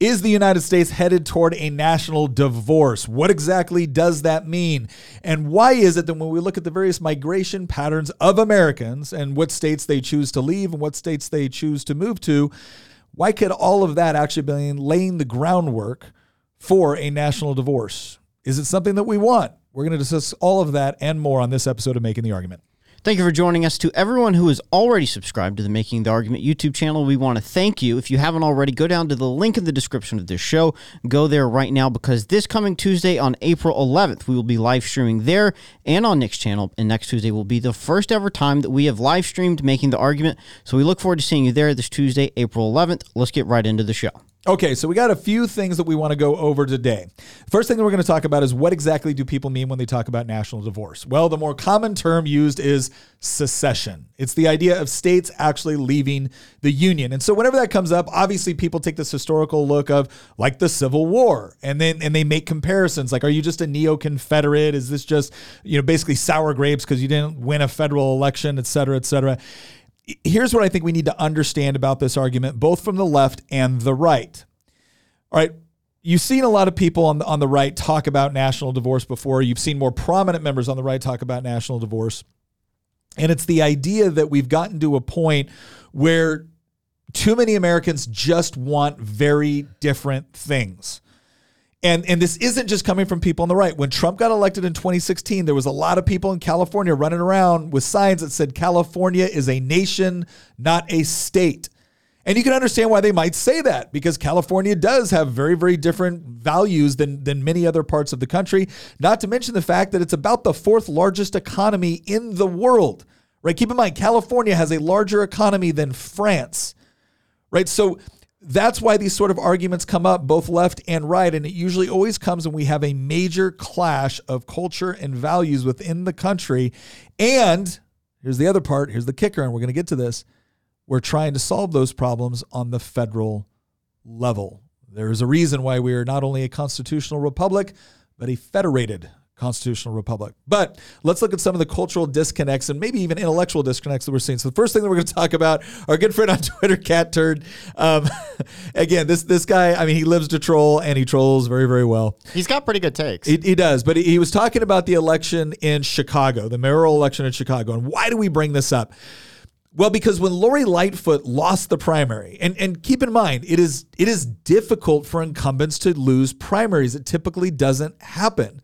Is the United States headed toward a national divorce? What exactly does that mean? And why is it that when we look at the various migration patterns of Americans and what states they choose to leave and what states they choose to move to, why could all of that actually be laying the groundwork for a national divorce? Is it something that we want? We're going to discuss all of that and more on this episode of Making the Argument. Thank you for joining us. To everyone who is already subscribed to the Making the Argument YouTube channel, we want to thank you. If you haven't already, go down to the link in the description of this show. Go there right now because this coming Tuesday on April 11th, we will be live streaming there and on Nick's channel. And next Tuesday will be the first ever time that we have live streamed Making the Argument. So we look forward to seeing you there this Tuesday, April 11th. Let's get right into the show. Okay, so we got a few things that we want to go over today. First thing that we're going to talk about is what exactly do people mean when they talk about national divorce? Well, the more common term used is secession. It's the idea of states actually leaving the union. And so whenever that comes up, obviously people take this historical look of like the Civil War and then and they make comparisons like are you just a neo-confederate? Is this just, you know, basically sour grapes because you didn't win a federal election, et cetera, et cetera here's what I think we need to understand about this argument, both from the left and the right. All right. You've seen a lot of people on the, on the right talk about national divorce before. You've seen more prominent members on the right talk about national divorce. And it's the idea that we've gotten to a point where too many Americans just want very different things. And and this isn't just coming from people on the right. When Trump got elected in 2016, there was a lot of people in California running around with signs that said California is a nation, not a state. And you can understand why they might say that because California does have very, very different values than, than many other parts of the country. Not to mention the fact that it's about the fourth largest economy in the world. Right? Keep in mind, California has a larger economy than France. Right? So that's why these sort of arguments come up, both left and right. And it usually always comes when we have a major clash of culture and values within the country. And here's the other part here's the kicker, and we're going to get to this. We're trying to solve those problems on the federal level. There's a reason why we are not only a constitutional republic, but a federated constitutional republic. But let's look at some of the cultural disconnects and maybe even intellectual disconnects that we're seeing. So the first thing that we're going to talk about, our good friend on Twitter, Cat Turd. Um, again, this this guy, I mean, he lives to troll and he trolls very very well. He's got pretty good takes. He, he does, but he, he was talking about the election in Chicago, the mayoral election in Chicago, and why do we bring this up? Well, because when Lori Lightfoot lost the primary, and, and keep in mind, it is it is difficult for incumbents to lose primaries. It typically doesn't happen.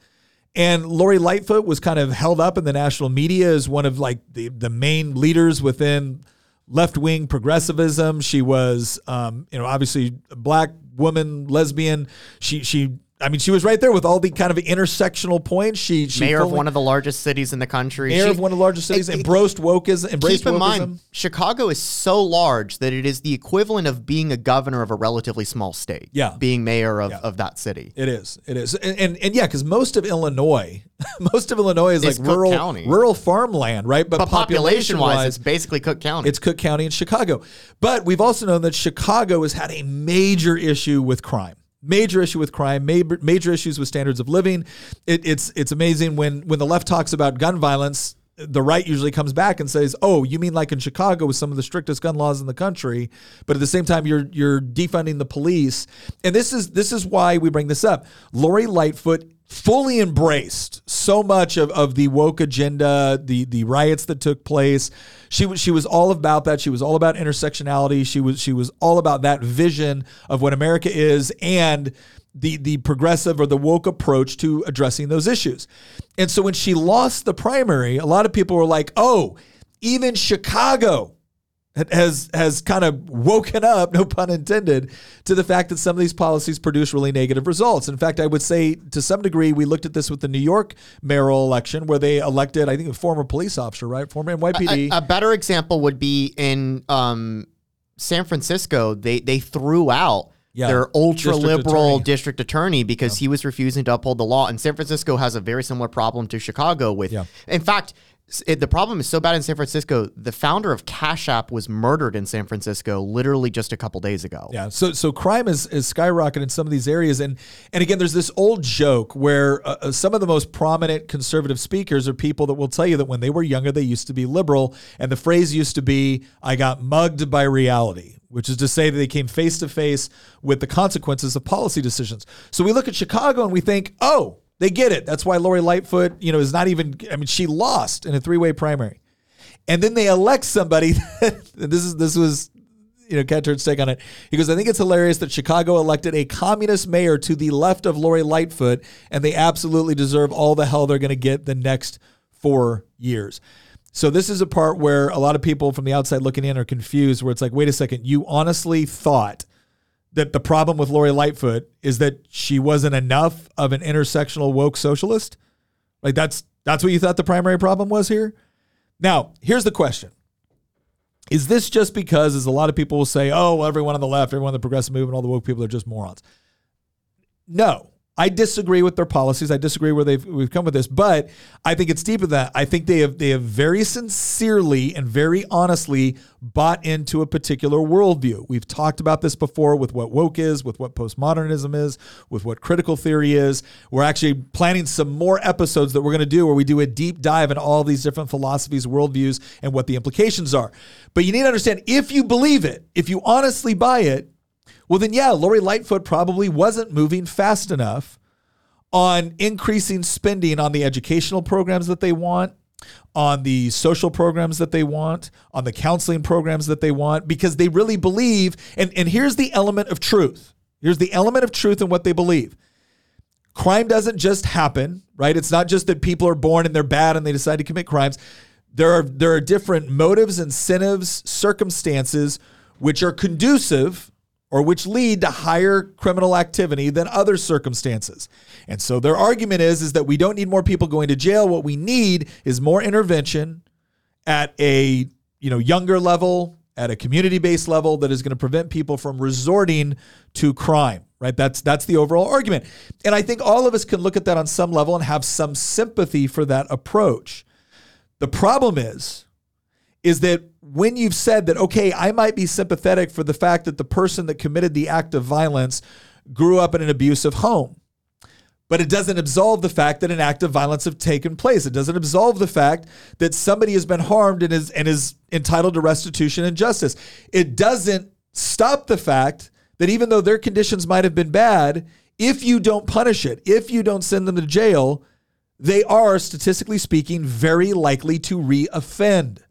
And Lori Lightfoot was kind of held up in the national media as one of like the, the main leaders within left wing progressivism. She was, um, you know, obviously a black woman, lesbian. She she I mean, she was right there with all the kind of intersectional points. She, she mayor fully, of one of the largest cities in the country. Mayor she, of one of the largest cities. It, embraced wokeism. Embraced keep in wokeism. mind, Chicago is so large that it is the equivalent of being a governor of a relatively small state. Yeah, being mayor of, yeah. of that city. It is. It is. And and, and yeah, because most of Illinois, most of Illinois is it's like Cook rural County. rural farmland, right? But, but population wise, it's basically Cook County. It's Cook County and Chicago. But we've also known that Chicago has had a major issue with crime major issue with crime, major, major issues with standards of living. It, it's it's amazing when when the left talks about gun violence, the right usually comes back and says, "Oh, you mean like in Chicago with some of the strictest gun laws in the country?" But at the same time, you're you're defunding the police, and this is this is why we bring this up. Lori Lightfoot fully embraced so much of, of the woke agenda, the the riots that took place. She was she was all about that. She was all about intersectionality. She was she was all about that vision of what America is and the the progressive or the woke approach to addressing those issues. And so when she lost the primary, a lot of people were like, "Oh, even Chicago has has kind of woken up, no pun intended, to the fact that some of these policies produce really negative results. In fact, I would say to some degree, we looked at this with the New York mayoral election, where they elected, I think, a former police officer, right, former NYPD. A, a better example would be in um, San Francisco. They they threw out yeah. their ultra district liberal attorney. district attorney because yeah. he was refusing to uphold the law. And San Francisco has a very similar problem to Chicago with, yeah. in fact, it, the problem is so bad in San Francisco. The founder of Cash App was murdered in San Francisco literally just a couple days ago. Yeah. So so crime is is skyrocketing in some of these areas, and and again, there's this old joke where uh, uh, some of the most prominent conservative speakers are people that will tell you that when they were younger, they used to be liberal, and the phrase used to be, "I got mugged by reality." Which is to say that they came face to face with the consequences of policy decisions. So we look at Chicago and we think, oh, they get it. That's why Lori Lightfoot, you know, is not even. I mean, she lost in a three-way primary, and then they elect somebody. this is this was, you know, Cat Turd's take on it. He goes, I think it's hilarious that Chicago elected a communist mayor to the left of Lori Lightfoot, and they absolutely deserve all the hell they're going to get the next four years. So this is a part where a lot of people from the outside looking in are confused. Where it's like, wait a second, you honestly thought that the problem with Lori Lightfoot is that she wasn't enough of an intersectional woke socialist? Like that's that's what you thought the primary problem was here? Now, here's the question. Is this just because, as a lot of people will say, oh, everyone on the left, everyone in the progressive movement, all the woke people are just morons? No. I disagree with their policies. I disagree where they've we've come with this, but I think it's deeper than that. I think they have they have very sincerely and very honestly bought into a particular worldview. We've talked about this before with what woke is, with what postmodernism is, with what critical theory is. We're actually planning some more episodes that we're going to do where we do a deep dive in all these different philosophies, worldviews, and what the implications are. But you need to understand if you believe it, if you honestly buy it, well, then, yeah, Lori Lightfoot probably wasn't moving fast enough on increasing spending on the educational programs that they want, on the social programs that they want, on the counseling programs that they want, because they really believe. And, and here's the element of truth here's the element of truth in what they believe. Crime doesn't just happen, right? It's not just that people are born and they're bad and they decide to commit crimes. There are there are different motives, incentives, circumstances which are conducive or which lead to higher criminal activity than other circumstances. And so their argument is is that we don't need more people going to jail. What we need is more intervention at a, you know, younger level, at a community-based level that is going to prevent people from resorting to crime, right? That's that's the overall argument. And I think all of us can look at that on some level and have some sympathy for that approach. The problem is is that when you've said that, okay, I might be sympathetic for the fact that the person that committed the act of violence grew up in an abusive home, but it doesn't absolve the fact that an act of violence have taken place. It doesn't absolve the fact that somebody has been harmed and is and is entitled to restitution and justice. It doesn't stop the fact that even though their conditions might have been bad, if you don't punish it, if you don't send them to jail, they are statistically speaking very likely to reoffend.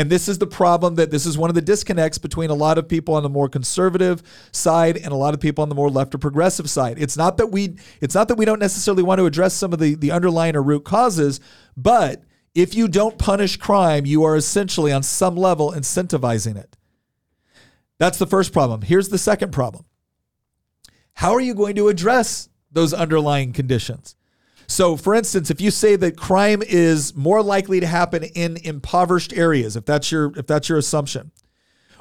And this is the problem that this is one of the disconnects between a lot of people on the more conservative side and a lot of people on the more left or progressive side. It's not that we it's not that we don't necessarily want to address some of the, the underlying or root causes, but if you don't punish crime, you are essentially on some level incentivizing it. That's the first problem. Here's the second problem. How are you going to address those underlying conditions? So, for instance, if you say that crime is more likely to happen in impoverished areas, if that's your if that's your assumption,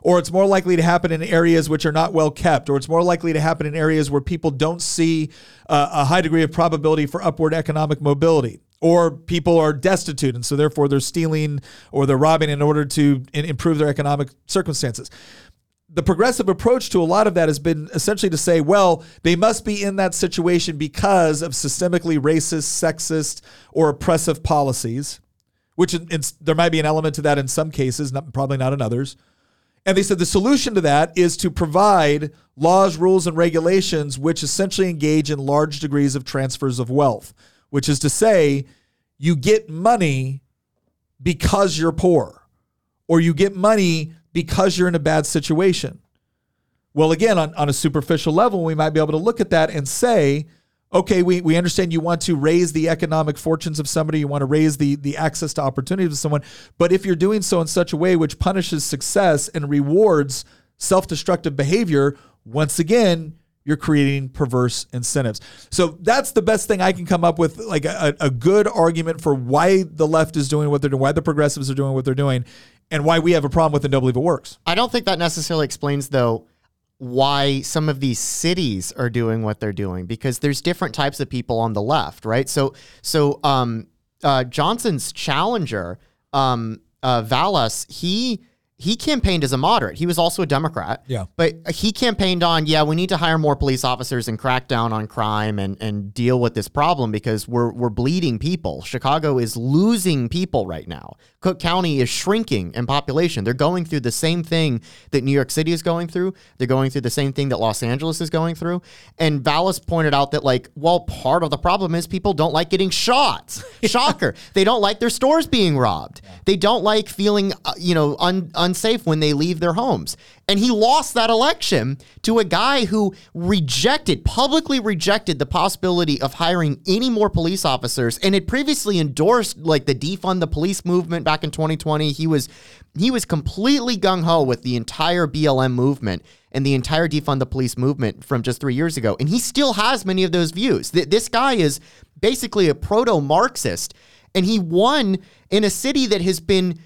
or it's more likely to happen in areas which are not well kept, or it's more likely to happen in areas where people don't see uh, a high degree of probability for upward economic mobility, or people are destitute and so therefore they're stealing or they're robbing in order to improve their economic circumstances the progressive approach to a lot of that has been essentially to say, well, they must be in that situation because of systemically racist, sexist, or oppressive policies, which there might be an element to that in some cases, not, probably not in others. And they said the solution to that is to provide laws, rules, and regulations which essentially engage in large degrees of transfers of wealth, which is to say, you get money because you're poor, or you get money because you're in a bad situation. Well, again, on, on a superficial level, we might be able to look at that and say, okay, we, we understand you want to raise the economic fortunes of somebody, you want to raise the, the access to opportunities of someone. But if you're doing so in such a way which punishes success and rewards self destructive behavior, once again, you're creating perverse incentives. So that's the best thing I can come up with, like a, a good argument for why the left is doing what they're doing, why the progressives are doing what they're doing, and why we have a problem with it and don't believe it works. I don't think that necessarily explains, though, why some of these cities are doing what they're doing because there's different types of people on the left, right? So, so um, uh, Johnson's challenger, um, uh, Vallas, he he campaigned as a moderate. He was also a Democrat. Yeah. But he campaigned on, yeah, we need to hire more police officers and crack down on crime and, and deal with this problem because we're we're bleeding people. Chicago is losing people right now. Cook County is shrinking in population. They're going through the same thing that New York City is going through. They're going through the same thing that Los Angeles is going through. And Vallas pointed out that, like, well, part of the problem is people don't like getting shot. Shocker. they don't like their stores being robbed. They don't like feeling, uh, you know, un, unsafe when they leave their homes. And he lost that election to a guy who rejected, publicly rejected the possibility of hiring any more police officers and had previously endorsed like the defund the police movement back in 2020. He was he was completely gung ho with the entire BLM movement and the entire defund the police movement from just 3 years ago. And he still has many of those views. This guy is basically a proto Marxist and he won in a city that has been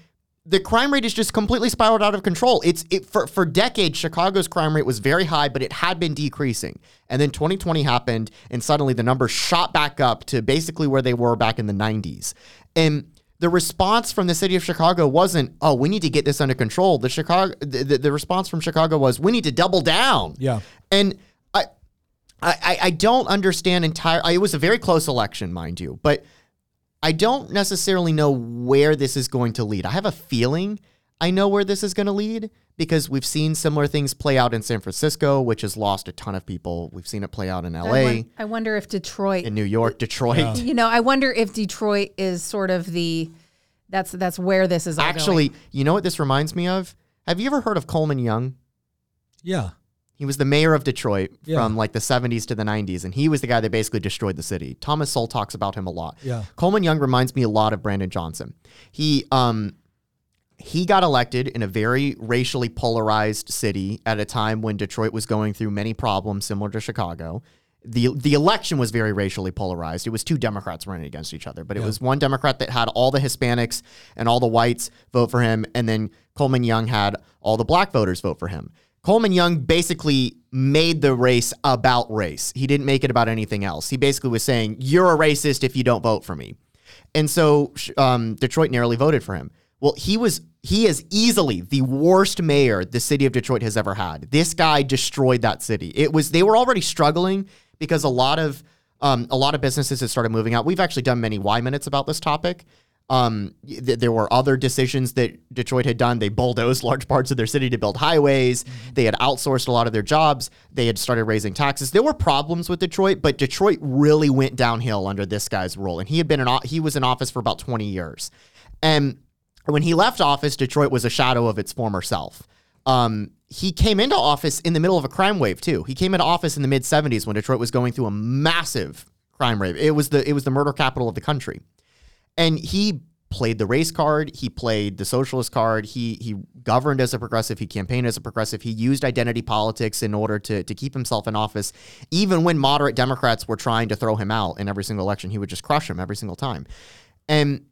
the crime rate is just completely spiraled out of control. It's it, for for decades Chicago's crime rate was very high, but it had been decreasing. And then 2020 happened, and suddenly the numbers shot back up to basically where they were back in the 90s. And the response from the city of Chicago wasn't, "Oh, we need to get this under control." The Chicago the, the, the response from Chicago was, "We need to double down." Yeah. And I I I don't understand entire. It was a very close election, mind you, but I don't necessarily know where this is going to lead. I have a feeling I know where this is going to lead because we've seen similar things play out in San Francisco, which has lost a ton of people. We've seen it play out in LA. I, I wonder if Detroit, in New York, Detroit. Yeah. You know, I wonder if Detroit is sort of the that's that's where this is actually. Going. You know what this reminds me of? Have you ever heard of Coleman Young? Yeah. He was the mayor of Detroit yeah. from like the 70s to the 90s, and he was the guy that basically destroyed the city. Thomas Sowell talks about him a lot. Yeah. Coleman Young reminds me a lot of Brandon Johnson. He um he got elected in a very racially polarized city at a time when Detroit was going through many problems similar to Chicago. The the election was very racially polarized. It was two Democrats running against each other, but it yeah. was one Democrat that had all the Hispanics and all the whites vote for him, and then Coleman Young had all the black voters vote for him. Coleman Young basically made the race about race. He didn't make it about anything else. He basically was saying, You're a racist if you don't vote for me. And so um, Detroit narrowly voted for him. Well, he was he is easily the worst mayor the city of Detroit has ever had. This guy destroyed that city. It was they were already struggling because a lot of um, a lot of businesses had started moving out. We've actually done many why minutes about this topic. Um, th- there were other decisions that Detroit had done. They bulldozed large parts of their city to build highways. Mm-hmm. They had outsourced a lot of their jobs. They had started raising taxes. There were problems with Detroit, but Detroit really went downhill under this guy's rule. And he had been in he was in office for about 20 years. And when he left office, Detroit was a shadow of its former self. Um, he came into office in the middle of a crime wave too. He came into office in the mid 70s when Detroit was going through a massive crime wave. It was the it was the murder capital of the country. And he played the race card. He played the socialist card. He he governed as a progressive. He campaigned as a progressive. He used identity politics in order to to keep himself in office. Even when moderate Democrats were trying to throw him out in every single election, he would just crush him every single time. And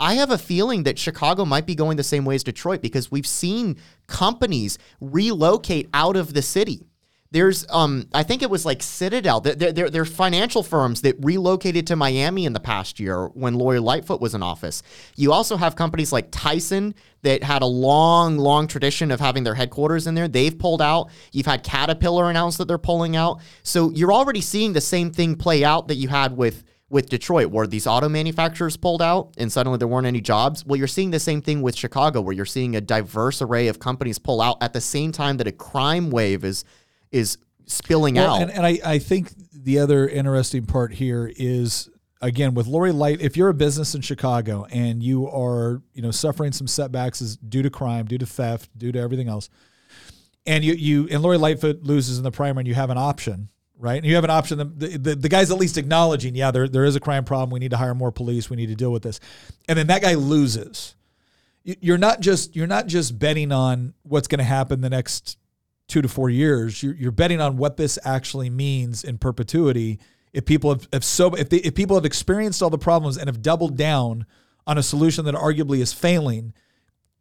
I have a feeling that Chicago might be going the same way as Detroit because we've seen companies relocate out of the city. There's, um, I think it was like Citadel. There, there are financial firms that relocated to Miami in the past year when Lori Lightfoot was in office. You also have companies like Tyson that had a long, long tradition of having their headquarters in there. They've pulled out. You've had Caterpillar announce that they're pulling out. So you're already seeing the same thing play out that you had with with Detroit, where these auto manufacturers pulled out and suddenly there weren't any jobs. Well, you're seeing the same thing with Chicago, where you're seeing a diverse array of companies pull out at the same time that a crime wave is is spilling well, out. And, and I, I think the other interesting part here is again with Lori Light, if you're a business in Chicago and you are, you know, suffering some setbacks is due to crime, due to theft, due to everything else, and you you and Lori Lightfoot loses in the primary and you have an option, right? And you have an option. The, the, the guy's at least acknowledging, yeah, there there is a crime problem. We need to hire more police. We need to deal with this, and then that guy loses. You're not just you're not just betting on what's going to happen the next two to four years, you're, you're betting on what this actually means in perpetuity. If people have, if so, if, they, if people have experienced all the problems and have doubled down on a solution that arguably is failing,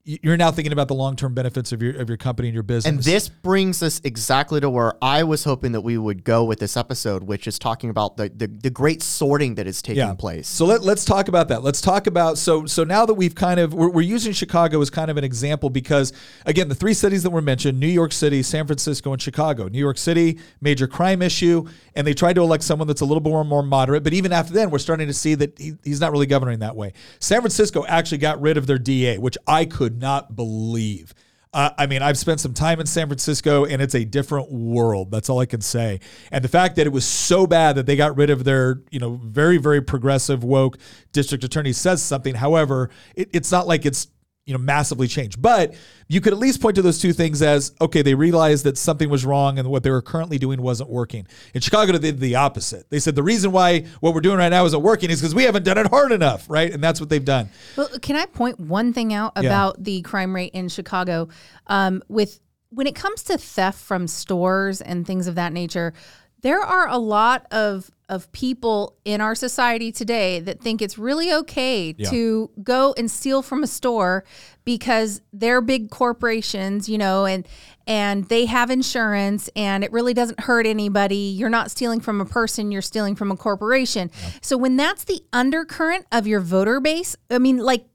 you're now thinking about the long term benefits of your of your company and your business. And this brings us exactly to where I was hoping that we would go with this episode, which is talking about the the, the great sorting that is taking place. So let, let's talk about that. Let's talk about so so now that we've kind of we're, we're using Chicago as kind of an example because again the three cities that were mentioned New York City, San Francisco, and Chicago. New York City major crime issue, and they tried to elect someone that's a little bit more more moderate. But even after then, we're starting to see that he, he's not really governing that way. San Francisco actually got rid of their DA, which I could not believe. Uh, I mean, I've spent some time in San Francisco and it's a different world. That's all I can say. And the fact that it was so bad that they got rid of their, you know, very, very progressive, woke district attorney says something. However, it, it's not like it's, you know, massively changed. But you could at least point to those two things as okay, they realized that something was wrong and what they were currently doing wasn't working. In Chicago, they did the opposite. They said the reason why what we're doing right now isn't working is because we haven't done it hard enough, right? And that's what they've done. Well, can I point one thing out about the crime rate in Chicago? Um, with when it comes to theft from stores and things of that nature, there are a lot of of people in our society today that think it's really okay to go and steal from a store because they're big corporations, you know, and and they have insurance and it really doesn't hurt anybody. You're not stealing from a person, you're stealing from a corporation. So when that's the undercurrent of your voter base, I mean like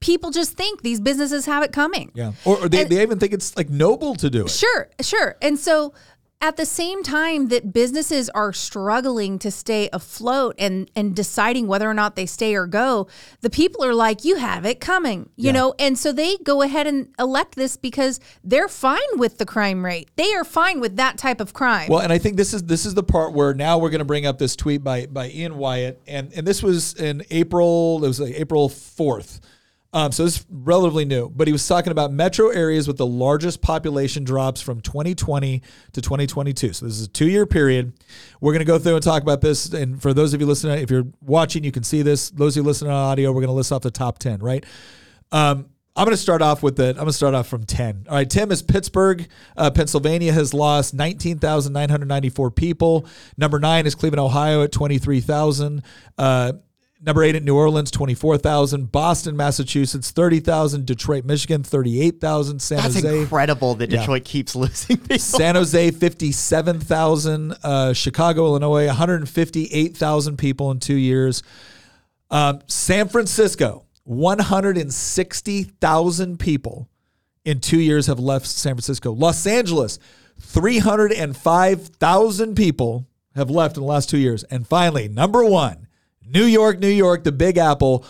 people just think these businesses have it coming. Yeah. Or, or they, And- they even think it's like noble to do it. Sure, sure. And so at the same time that businesses are struggling to stay afloat and and deciding whether or not they stay or go, the people are like, you have it coming, you know? And so they go ahead and elect this because they're fine with the crime rate. They are fine with that type of crime. Well, and I think this is this is the part where now we're going to bring up this tweet by by Ian Wyatt, and and this was in April. It was like April fourth. Um, so it's relatively new, but he was talking about metro areas with the largest population drops from 2020 to 2022. So this is a two-year period. We're going to go through and talk about this. And for those of you listening, if you're watching, you can see this. Those of you listening on audio, we're going to list off the top 10, right? Um, I'm going to start off with the. I'm going to start off from 10. All right, Tim is Pittsburgh, uh, Pennsylvania has lost 19,994 people. Number nine is Cleveland, Ohio at 23,000. Uh, number eight at New Orleans, 24,000. Boston, Massachusetts, 30,000. Detroit, Michigan, 38,000. San That's Jose. incredible that Yeah. Detroit keeps losing people. San Jose, 57,000. Uh, Chicago, Illinois, 158,000 people in two years. Um, San Francisco, 160,000 people in two years have left San Francisco. Los Angeles, 305,000 people have left in the last two years. And finally, number one, New York, New York, the Big Apple,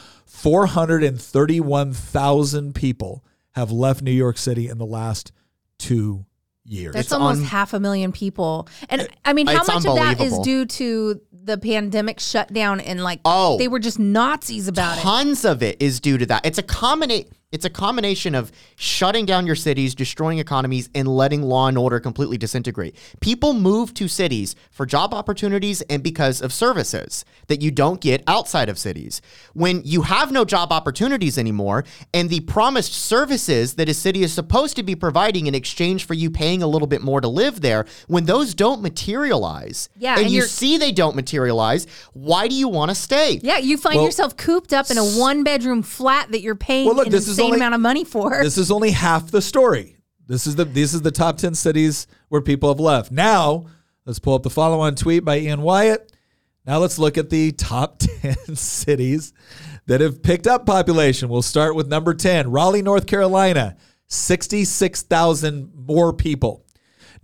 431,000 people have left New York City in the last two years. That's It's almost un- half a million people. And I mean, how much of that is due to the pandemic shutdown and like Oh. they were just Nazis about it? Tons of it is due to that. It's a combination. It's a combination of shutting down your cities, destroying economies, and letting law and order completely disintegrate. People move to cities for job opportunities and because of services that you don't get outside of cities. When you have no job opportunities anymore, and the promised services that a city is supposed to be providing in exchange for you paying a little bit more to live there, when those don't materialize, Yeah, and, and you see they don't materialize, why do you want to stay? Yeah, you find Well- yourself cooped up in a one bedroom flat that you're paying Well, look, an this is insane only- amount of money for. this is only half the story. This is the this is the top 10 cities where people have left. Now, let's pull up the follow-on tweet by Ian Wyatt. Now let's look at the top 10 cities that have picked up population. We'll start with number 10, Raleigh, North Carolina, 66,000 more people.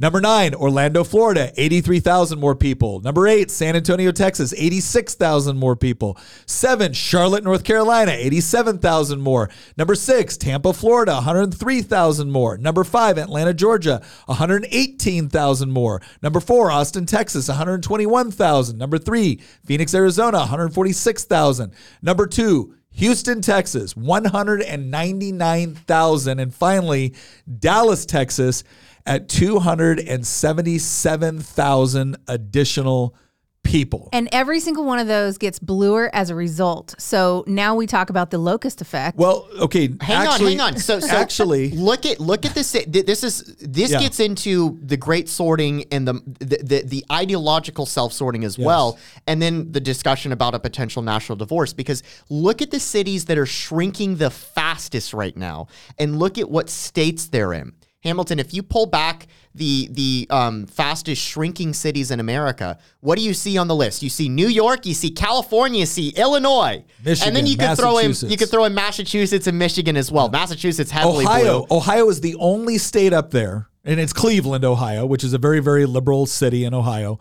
Number nine, Orlando, Florida, 83,000 more people. Number eight, San Antonio, Texas, 86,000 more people. Seven, Charlotte, North Carolina, 87,000 more. Number six, Tampa, Florida, 103,000 more. Number five, Atlanta, Georgia, 118,000 more. Number four, Austin, Texas, 121,000. Number three, Phoenix, Arizona, 146,000. Number two, Houston, Texas, 199,000. And finally, Dallas, Texas, at 277,000 additional people. And every single one of those gets bluer as a result. So now we talk about the locust effect. well, okay, Hang actually, on, hang on. So, so actually, look at look at this. This is this Yeah. gets into the great sorting and the the, the, the ideological self sorting as well, and then the discussion about a potential national divorce. Because look at the cities that are shrinking the fastest right now, and look at what states they're in. Hamilton, if you pull back the the um, fastest shrinking cities in America, what do you see on the list? You see New York, you see California, you see Illinois, and then Michigan, you could throw in you Massachusetts. could throw in Massachusetts and Michigan as well. Massachusetts heavily Ohio. blue. Ohio is the only state up there, and it's Cleveland, Ohio, which is a very, very liberal city in Ohio.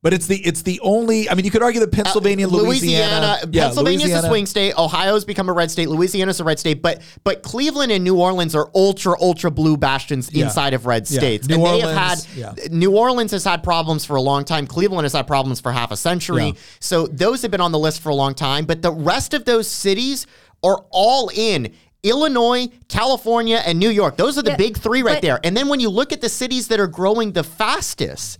But it's the it's the only. I mean, you could argue that uh, Pennsylvania, Louisiana, yeah, Pennsylvania's Louisiana- a swing state. Ohio's become a red state. Louisiana's a red state. But but Cleveland and New Orleans are ultra ultra blue bastions Yeah. inside of red Yeah. states. New and they Orleans, have yeah. had New Orleans has had problems for a long time. Cleveland has had problems for half a century. Yeah. So those have been on the list for a long time. But the rest of those cities are all in. Illinois, California, and New York. Those are the Yeah, big three right but- there. And then when you look at the cities that are growing the fastest,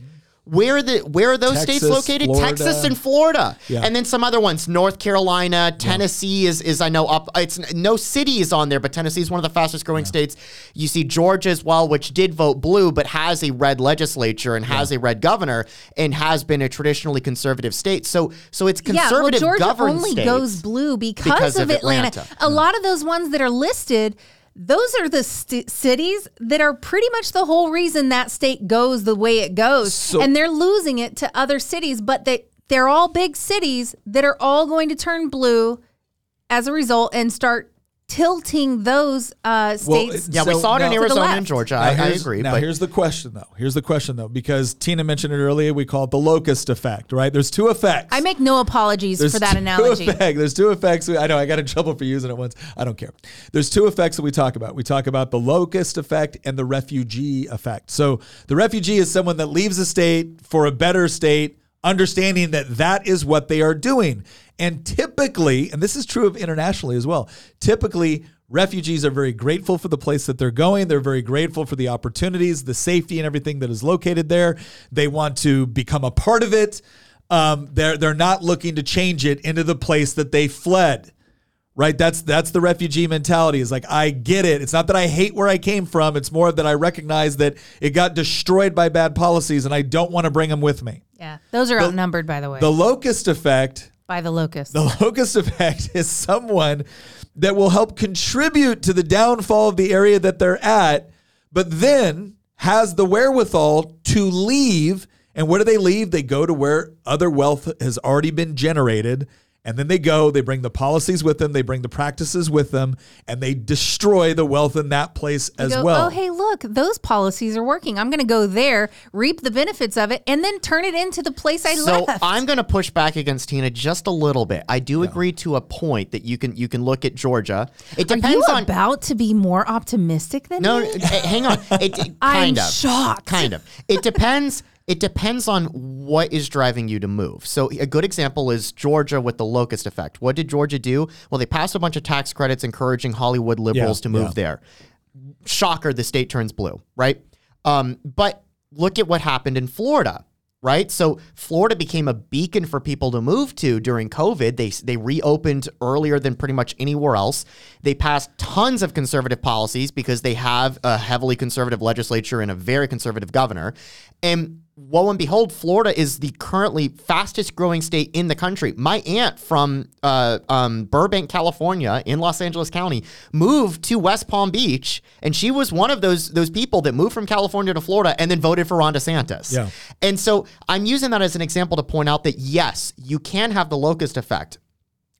where are the where are those states located? Florida. Texas and Florida. Yeah. And then some other ones. North Carolina, Tennessee is is I know up it's no city is on there, but Tennessee is one of the fastest growing states. You see Georgia as well, which did vote blue, but has a red legislature and has a red governor and has been a traditionally conservative state. So so it's conservative. yeah, well, conservative Georgia only goes blue because, because of, of Atlanta. Atlanta. A lot of those ones that are listed, those are the st- cities that are pretty much the whole reason that state goes the way it goes, So- and they're losing it to other cities. But they they're all big cities that are all going to turn blue as a result and start tilting those uh, Well, states. yeah, we saw it in now- To the Arizona and. Georgia. I, I agree. Now but here's the question, though. Here's the question, though, because Tina mentioned it earlier. We call it the locust effect, right? There's two effects. I make no apologies There's for that two analogy. effect- There's two effects. I know I got in trouble for using it once. I don't care. There's two effects that we talk about. We talk about the locust effect and the refugee effect. So the refugee is someone that leaves a state for a better state, understanding that that is what they are doing. And typically, and this is true of internationally as well, typically refugees are very grateful for the place that they're going. They're very grateful for the opportunities, the safety, and everything that is located there. They want to become a part of it. Um, they're they're not looking to change it into the place that they fled. Right? That's that's the refugee mentality. Is like I get it. It's not that I hate where I came from. It's more that I recognize that it got destroyed by bad policies, and I don't want to bring them with me. yeah, those are outnumbered, by the way, The locust effect by the locust. the locust effect is someone that will help contribute to the downfall of the area that they're at, but then has the wherewithal to leave. And where do they leave? They go to where other wealth has already been generated. And then they go, they bring the policies with them, they bring the practices with them, and they destroy the wealth in that place as go, well. oh, hey, look, those policies are working. I'm going to go there, reap the benefits of it, and then turn it into the place I so left. I'm going to push back against Tina just a little bit. I do agree to a point that you can you can look at Georgia. It Are you depends on about to be more optimistic than no, me? eh, hang on. It, it- I'm kind of shocked. Kind of. It depends. It depends on what is driving you to move. So a good example is Georgia with the locust effect. What did Georgia do? Well, they passed a bunch of tax credits encouraging Hollywood liberals Yeah, to move yeah. there. Shocker, the state turns blue, right? Um, but look at what happened in Florida. Right, so Florida became a beacon for people to move to during COVID. They they reopened earlier than pretty much anywhere else. They passed tons of conservative policies because they have a heavily conservative legislature and a very conservative governor. And lo and behold, Florida is the currently fastest growing state in the country. My aunt from uh, um, Burbank, California, in Los Angeles County, moved to West Palm Beach, and she was one of those those people that moved from California to Florida and then voted for Ron DeSantis. Yeah. And so I'm using that as an example to point out that yes, you can have the locust effect.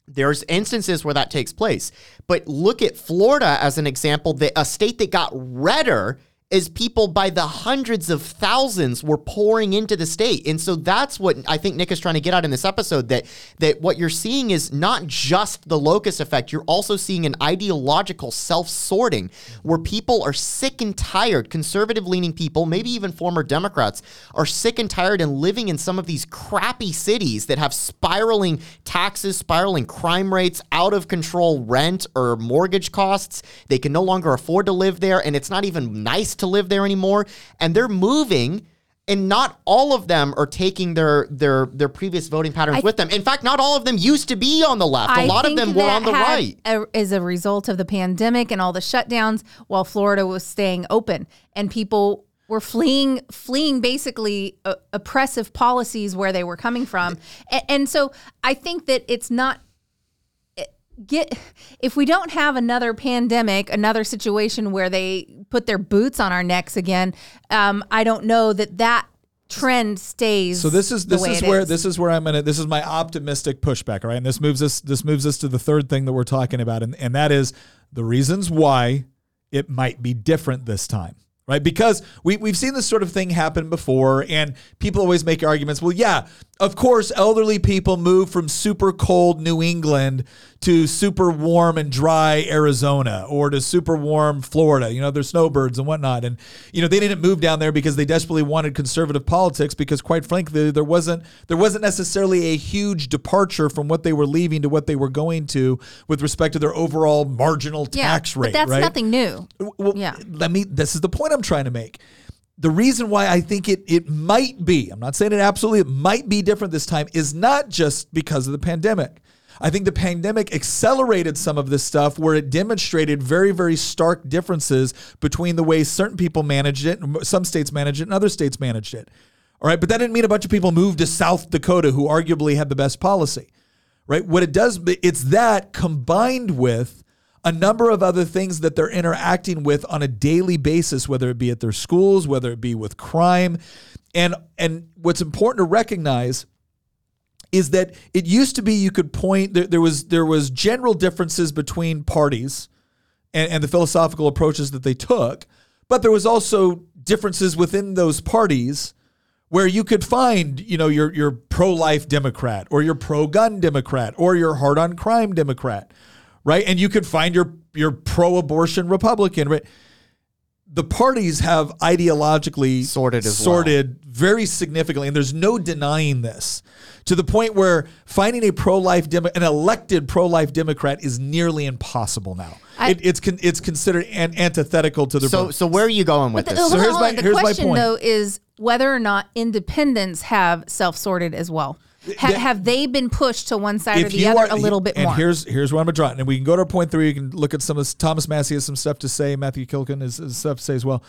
There's instances where that takes place. But look at Florida as an example that a state that got redder as people by the hundreds of thousands were pouring into the state. And so that's what I think Nick is trying to get at in this episode that that what you're seeing is not just the locust effect, you're also seeing an ideological self-sorting where people are sick and tired, conservative leaning people, maybe even former Democrats are sick and tired and living in some of these crappy cities that have spiraling taxes, spiraling crime rates, out of control rent or mortgage costs. They can no longer afford to live there and it's not even nice to live there anymore. And they're moving and not all of them are taking their their their previous voting patterns I- with them. In fact, not all of them used to be on the left. A I lot of them were on the right. A, as a result of the pandemic and all the shutdowns, while Florida was staying open, and people were fleeing, fleeing basically uh, oppressive policies where they were coming from, and, and so I think that it's not get if we don't have another pandemic another situation where they put their boots on our necks again um, i don't know that that trend stays So this is this is where this is where I'm gonna this is my optimistic pushback, all right? And this moves us this moves us to the third thing that we're talking about, and, and that is the reasons why it might be different this time. Right? Because we, we've seen this sort of thing happen before, and people always make arguments. Well, yeah, of course, elderly people move from super cold New England to super warm and dry Arizona or to super warm Florida. You know, they're snowbirds and whatnot. And, you know, they didn't move down there because they desperately wanted conservative politics because quite frankly, there wasn't there wasn't necessarily a huge departure from what they were leaving to what they were going to with respect to their overall marginal yeah, tax rate. but that's right? nothing new Well, Yeah. Let me. This is the point I'm trying to make. The reason why I think it it might be, I'm not saying it absolutely, it might be different this time, is not just because of the pandemic. I think the pandemic accelerated some of this stuff where it demonstrated very, very stark differences between the way certain people managed it, some states managed it, and other states managed it. All right, but that didn't mean a bunch of people moved to South Dakota who arguably had the best policy right? What it does, it's that combined with a number of other things that they're interacting with on a daily basis, whether it be at their schools, whether it be with crime. And and what's important to recognize is that it used to be you could point there, there was there was general differences between parties and, and the philosophical approaches that they took, but there was also differences within those parties where you could find, you know, your your pro-life Democrat or your pro-gun Democrat or your hard-on crime Democrat, right? And you could find your your pro-abortion Republican, right? The parties have ideologically Sorted as well. sorted very significantly, and there's no denying this. To the point where finding a pro-life Demo- an elected pro-life Democrat is nearly impossible now. I- it, it's con- it's considered an- antithetical to the So so where are you going with The, this? hold So here's hold my- the here's my question point. though is whether or not independents have self-sorted as well. Ha- the- have they been pushed to one side or the other are- a little bit and more? here's here's where I'm drawing, and we can go to point three. You can look at some of this. Thomas Massie has some stuff to say. Matthew Kilkin has, has stuff to say as well.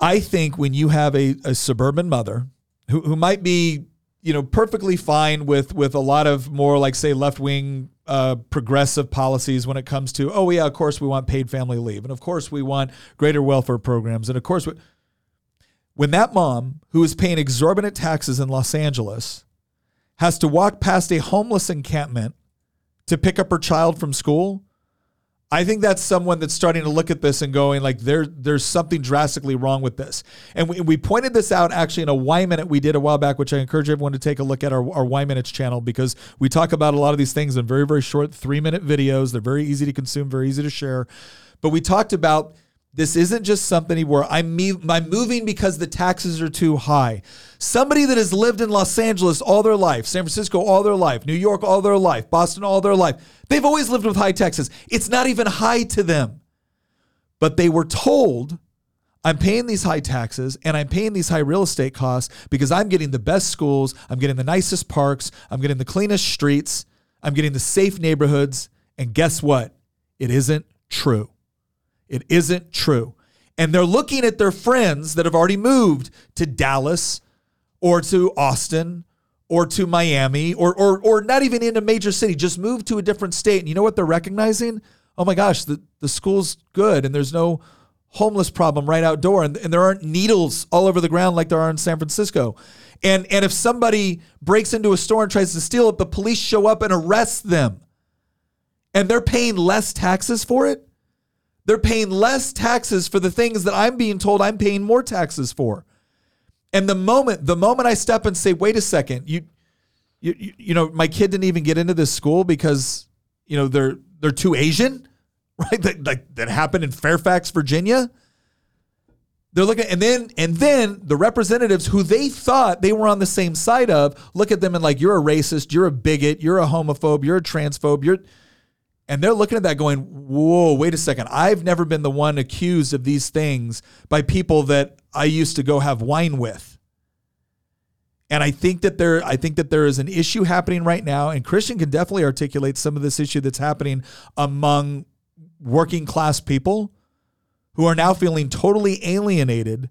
I think when you have a, a suburban mother who, who might be you know perfectly fine with with a lot of more like say left wing uh, progressive policies when it comes to oh yeah of course we want paid family leave and of course we want greater welfare programs and of course we, when that mom who is paying exorbitant taxes in Los Angeles has to walk past a homeless encampment to pick up her child from school, I think that's someone that's starting to look at this and going like there there's something drastically wrong with this. And we, we pointed this out actually in a Y minute we did a while back, which I encourage everyone to take a look at our, our Y minutes channel because we talk about a lot of these things in very, very short three minute videos. They're very easy to consume, very easy to share. But we talked about this isn't just something where I'm, I'm moving because the taxes are too high. Somebody that has lived in Los Angeles all their life, San Francisco all their life, New York all their life, Boston all their life, they've always lived with high taxes. It's not even high to them. But they were told, I'm paying these high taxes and I'm paying these high real estate costs because I'm getting the best schools, I'm getting the nicest parks, I'm getting the cleanest streets, I'm getting the safe neighborhoods. And guess what? It isn't true. It isn't true. And they're looking at their friends that have already moved to Dallas or to Austin or to Miami or, or, or not even in a major city, just move to a different state. And you know what they're recognizing? Oh my gosh, the, the school's good and there's no homeless problem right outdoor and, and there aren't needles all over the ground like there are in San Francisco. And, and if somebody breaks into a store and tries to steal it, the police show up and arrest them. And they're paying less taxes for it. They're paying less taxes for the things that I'm being told I'm paying more taxes for. And the moment the moment I step and say, "Wait a second, you you you, know, my kid didn't even get into this school because, you know, they're they're too Asian." Right? That like that happened in Fairfax, Virginia. They're looking and then and then the representatives who they thought they were on the same side of look at them and like you're a racist, you're a bigot, you're a homophobe, you're a transphobe, you're and they're looking at that going, whoa, wait a second. I've never been the one accused of these things by people that I used to go have wine with. And I think that there I think that there is an issue happening right now and Christian can definitely articulate some of this issue that's happening among working class people who are now feeling totally alienated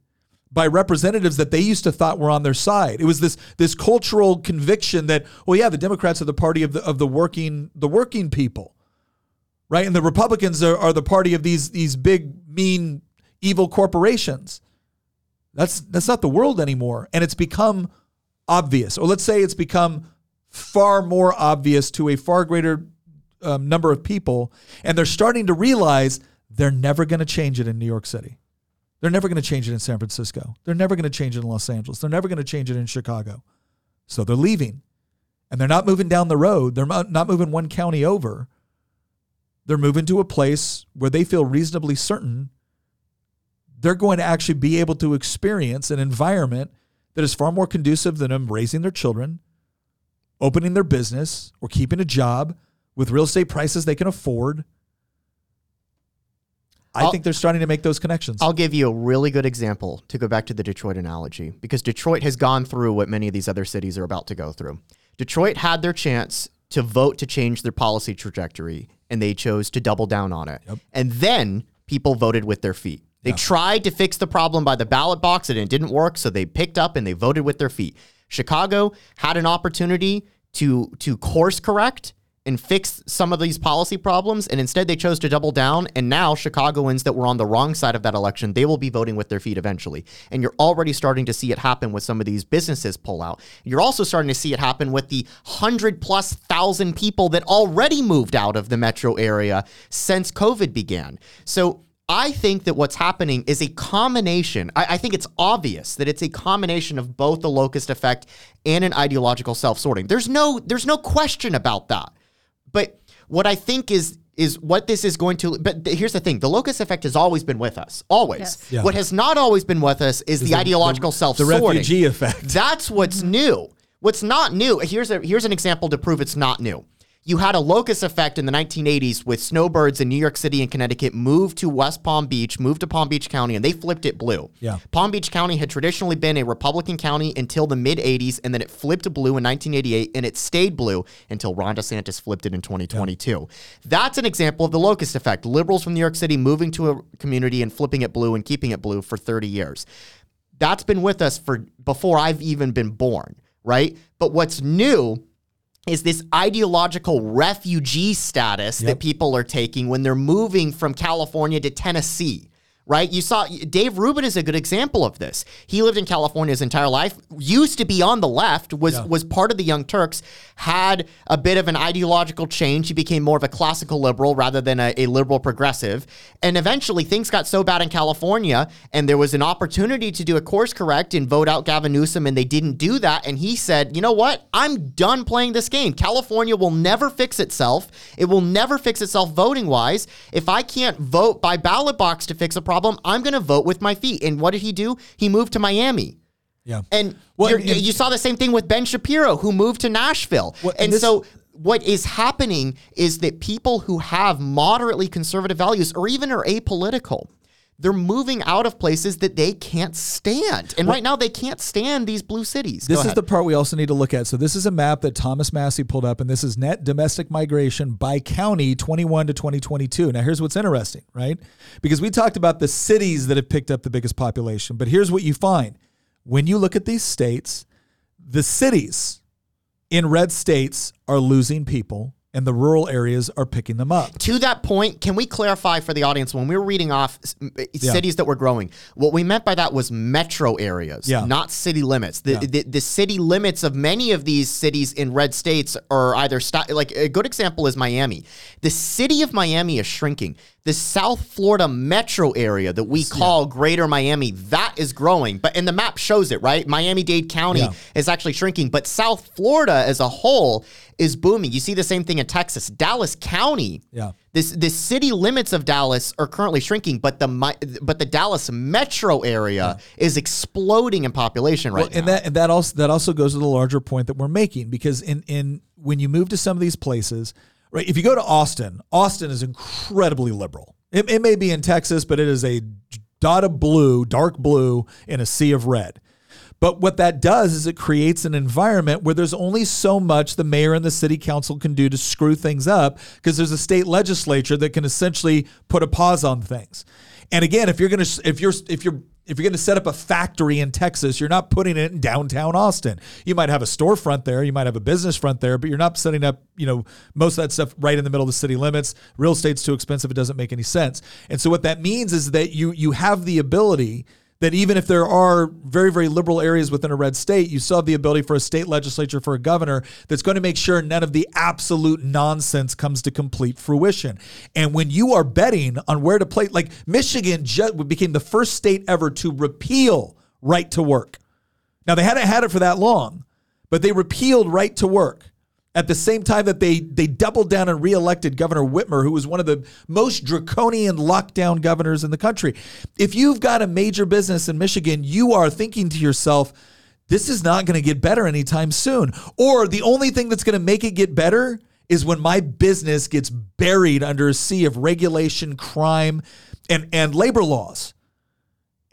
by representatives that they used to thought were on their side. It was this this cultural conviction that, well, yeah, the Democrats are the party of the of the working the working people, right? And the Republicans are, are the party of these these big mean evil corporations. That's that's not the world anymore, and it's become obvious, or let's say it's become far more obvious to a far greater um, number of people, and they're starting to realize they're never going to change it in New York City. They're never going to change it in San Francisco. They're never going to change it in Los Angeles. They're never going to change it in Chicago. So they're leaving. And they're not moving down the road. They're not moving one county over. They're moving to a place where they feel reasonably certain they're going to actually be able to experience an environment that is far more conducive than them raising their children, opening their business, or keeping a job with real estate prices they can afford I I'll, think they're starting to make those connections. I'll give you a really good example to go back to the Detroit analogy because Detroit has gone through what many of these other cities are about to go through. Detroit had their chance to vote to change their policy trajectory and they chose to double down on it. Yep. And then people voted with their feet. They yeah. tried to fix the problem by the ballot box and it didn't work, so they picked up and they voted with their feet. Chicago had an opportunity to to course correct and fix some of these policy problems. And instead, they chose to double down. And now, Chicagoans that were on the wrong side of that election, they will be voting with their feet eventually. And you're already starting to see it happen with some of these businesses pull out. You're also starting to see it happen with the hundred plus thousand people that already moved out of the metro area since COVID began. So, I think that what's happening is a combination. I, I, think it's obvious that it's a combination of both the locust effect and an ideological self-sorting. There's no there's no question about that. But what I think is is what this is going to but here's the thing. The locust effect has always been with us always. Yes. yeah. what has not always been with us is, is the, the, ideological the, self-sorting. the refugee effect. That's what's mm-hmm. new. What's not new here's a here's an example to prove it's not new you had a locust effect in the 1980s with snowbirds in New York City and Connecticut moved to West Palm Beach, moved to Palm Beach County, and they flipped it blue. Yeah. Palm Beach County had traditionally been a Republican county until the mid 80s, and then it flipped blue in 1988, and it stayed blue until Ron DeSantis flipped it in 2022. Yeah. That's an example of the locust effect. Liberals from New York City moving to a community and flipping it blue and keeping it blue for 30 years. That's been with us for before I've even been born, right? But what's new is this ideological refugee status yep. that people are taking when they're moving from California to Tennessee right? You saw Dave Rubin is a good example of this. He lived in California his entire life, used to be on the left, was yeah. was part of the Young Turks, had a bit of an ideological change. He became more of a classical liberal rather than a, a liberal progressive. And eventually things got so bad in California and there was an opportunity to do a course correct and vote out Gavin Newsom and they didn't do that and he said, "You know what? I'm done playing this game. California will never fix itself. It will never fix itself voting wise. If I can't vote by ballot box to fix a problem, problem. I'm going to vote with my feet. And what did he do? He moved to Miami. Yeah. And well, and, you saw the same thing with Ben Shapiro, who moved to Nashville. Well, and, and this, so what is happening is that people who have moderately conservative values or even are apolitical they're moving out of places that they can't stand. And well, right now, they can't stand these blue cities. This is the part we also need to look at. So, this is a map that Thomas Massie pulled up, and this is net domestic migration by county 21 to 2022. Now, here's what's interesting, right? Because we talked about the cities that have picked up the biggest population, but here's what you find when you look at these states, the cities in red states are losing people and the rural areas are picking them up. To that point, can we clarify for the audience when we were reading off eh, yeah. cities that were growing, what we meant by that was metro areas, yeah. not city limits. The, yeah. the, the city limits of many of these cities in red states are either st- like a good example is Miami. The city of Miami is shrinking the South Florida metro area that we call yeah. Greater Miami, that is growing. But and the map shows it, right? Miami Dade County yeah. is actually shrinking, but South Florida as a whole is booming. You see the same thing in Texas. Dallas County, yeah. This the city limits of Dallas are currently shrinking, but the but the Dallas metro area yeah. is exploding in population right well, now. And that and that also that also goes to the larger point that we're making because in in when you move to some of these places, right? If you go to Austin, Austin is incredibly liberal. It, it may be in Texas, but it is a dot of blue, dark blue, in a sea of red. But what that does is it creates an environment where there's only so much the mayor and the city council can do to screw things up because there's a state legislature that can essentially put a pause on things. And again, if you're going to if you're if you're if you're going to set up a factory in Texas, you're not putting it in downtown Austin. You might have a storefront there, you might have a business front there, but you're not setting up, you know, most of that stuff right in the middle of the city limits. Real estate's too expensive; it doesn't make any sense. And so what that means is that you you have the ability that even if there are very, very liberal areas within a red state, you still have the ability for a state legislature, for a governor that's going to make sure none of the absolute nonsense comes to complete fruition. And when you are betting on where to play, like Michigan just became the first state ever to repeal right to work. Now, they hadn't had it for that long, but they repealed right to work at the same time that they they doubled down and reelected Governor Whitmer, who was one of the most draconian lockdown governors in the country. If you've got a major business in Michigan, you are thinking to yourself, this is not going to get better anytime soon. Or the only thing that's going to make it get better is when my business gets buried under a sea of regulation, crime, and, and labor laws.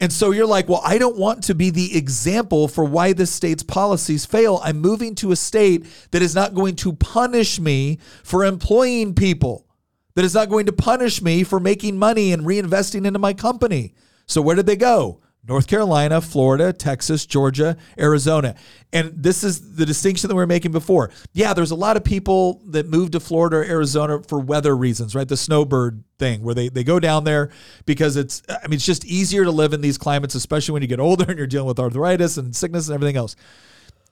And so you're like, well, I don't want to be the example for why this state's policies fail. I'm moving to a state that is not going to punish me for employing people, that is not going to punish me for making money and reinvesting into my company. So where did they go? North Carolina, Florida, Texas, Georgia, Arizona. And this is the distinction that we were making before. Yeah, there's a lot of people that move to Florida or Arizona for weather reasons, right? The snowbird thing where they, they go down there because it's I mean it's just easier to live in these climates, especially when you get older and you're dealing with arthritis and sickness and everything else.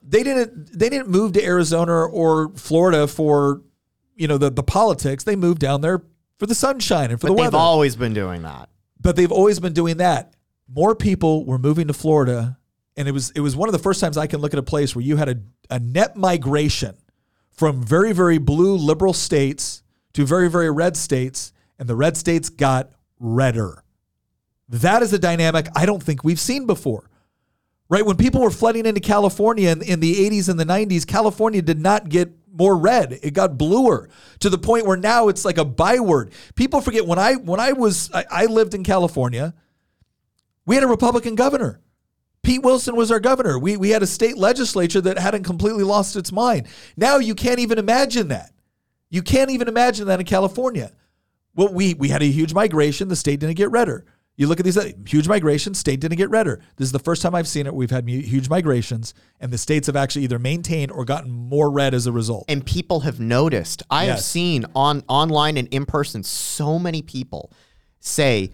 They didn't they didn't move to Arizona or Florida for you know the the politics. They moved down there for the sunshine and for but the weather. They've always been doing that. But they've always been doing that more people were moving to Florida, and it was it was one of the first times I can look at a place where you had a, a net migration from very very blue liberal states to very very red states, and the red states got redder. That is a dynamic I don't think we've seen before. Right when people were flooding into California in, in the 80s and the 90s, California did not get more red. It got bluer to the point where now it's like a byword. People forget when I when I was I, I lived in California we had a Republican governor. Pete Wilson was our governor. We, we had a state legislature that hadn't completely lost its mind. Now you can't even imagine that. You can't even imagine that in California. Well, we, we had a huge migration. The state didn't get redder. You look at these uh, huge migrations, state didn't get redder. This is the first time I've seen it. We've had huge migrations, and the states have actually either maintained or gotten more red as a result. And people have noticed. I yes. have seen on online and in person so many people say,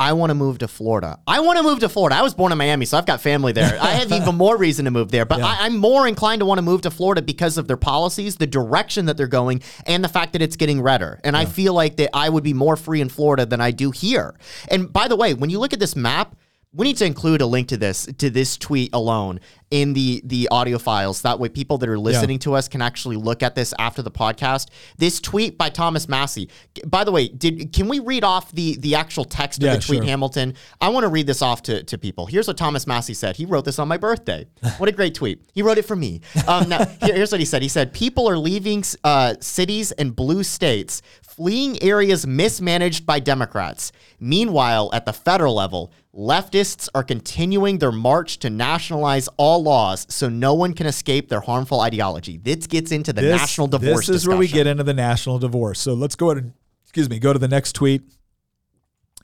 I want to move to Florida. I want to move to Florida. I was born in Miami, so I've got family there. I have even more reason to move there, but yeah. I, am more inclined to want to move to Florida because of their policies, the direction that they're going, and the fact that it's getting redder. And yeah. I feel like that I would be more free in Florida than I do here. And by the way, when you look at this map, we need to include a link to this to this tweet alone in the the audio files. That way people that are listening yeah. to us can actually look at this after the podcast. This tweet by thomas massie. By the way did can we read off the the actual text yeah, of the tweet sure. hamilton? I want to read this off to, to people. Here's what thomas massie said. He wrote this on my birthday. What a great tweet. He wrote it for me. Um, now here's what he said. He said people are leaving uh, cities and blue states fleeing areas mismanaged by democrats. Meanwhile at the federal level Leftists are continuing their march to nationalize all laws so no one can escape their harmful ideology. This gets into the this, national divorce. This is discussion. where we get into the national divorce. So let's go ahead and excuse me, go to the next tweet.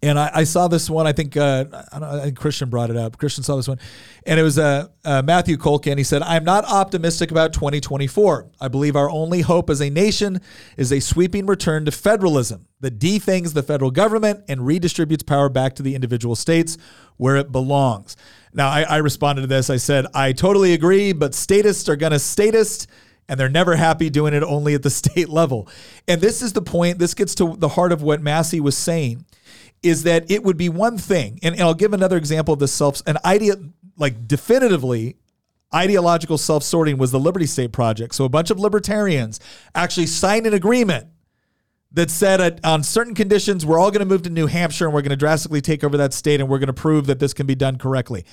And I, I, saw this one. I think uh, I, I, think Christian brought it up. Christian saw this one, and it was uh, uh, Matthew Kolken. He said, "I'm not optimistic about 2024. I believe our only hope as a nation is a sweeping return to federalism that defangs the federal government and redistributes power back to the individual states where it belongs." Now, I, I responded to this. I said, "I totally agree, but statists are going to statist." and they're never happy doing it only at the state level. And this is the point, this gets to the heart of what Massie was saying is that it would be one thing, and, and I'll give another example of the self, an idea like definitively ideological self sorting was the Liberty State Project. So a bunch of libertarians actually signed an agreement that said on certain conditions, we're all going to move to New Hampshire and we're going to drastically take over that state and we're going to prove that this can be done correctly.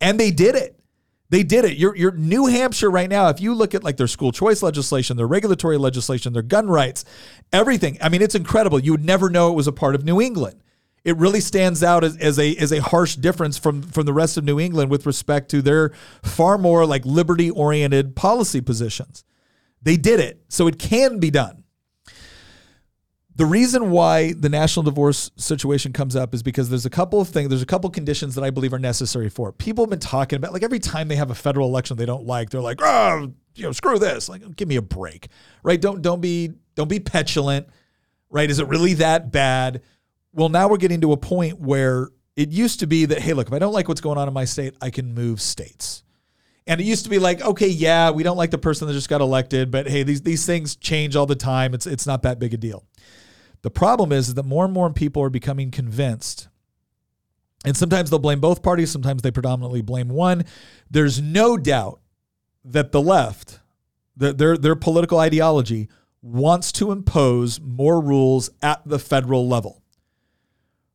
And they did it. They did it. Your, your New Hampshire right now, if you look at like their school choice legislation, their regulatory legislation, their gun rights, everything, I mean, it's incredible. You would never know it was a part of New England. It really stands out as, as a as a harsh difference from from the rest of New England with respect to their far more like liberty oriented policy positions. They did it, so it can be done. The reason why the national divorce situation comes up is because there's a couple of things, there's a couple conditions that I believe are necessary for it. People have been talking about like every time they have a federal election they don't like, they're like, "Oh, you know, screw this." Like, give me a break. Right? Don't don't be don't be petulant. Right? Is it really that bad? Well, now we're getting to a point where it used to be that hey, look, if I don't like what's going on in my state, I can move states. And it used to be like, okay, yeah, we don't like the person that just got elected, but hey, these these things change all the time. It's it's not that big a deal. The problem is that more and more people are becoming convinced. And sometimes they'll blame both parties, sometimes they predominantly blame one. There's no doubt that the left, that their their political ideology wants to impose more rules at the federal level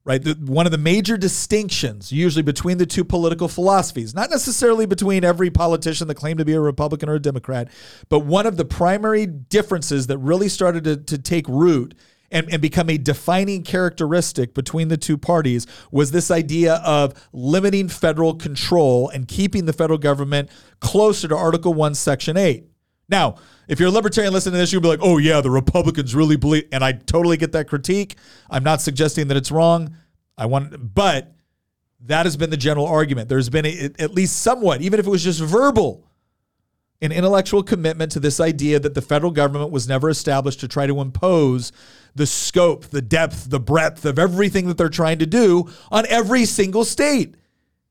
right? The, one of the major distinctions, usually between the two political philosophies, not necessarily between every politician that claimed to be a Republican or a Democrat, but one of the primary differences that really started to, to take root and, and become a defining characteristic between the two parties was this idea of limiting federal control and keeping the federal government closer to Article 1, Section 8. Now, if you're a libertarian listening to this, you'll be like, oh, yeah, the Republicans really believe. And I totally get that critique. I'm not suggesting that it's wrong. I want, but that has been the general argument. There's been a, at least somewhat, even if it was just verbal, an intellectual commitment to this idea that the federal government was never established to try to impose the scope, the depth, the breadth of everything that they're trying to do on every single state.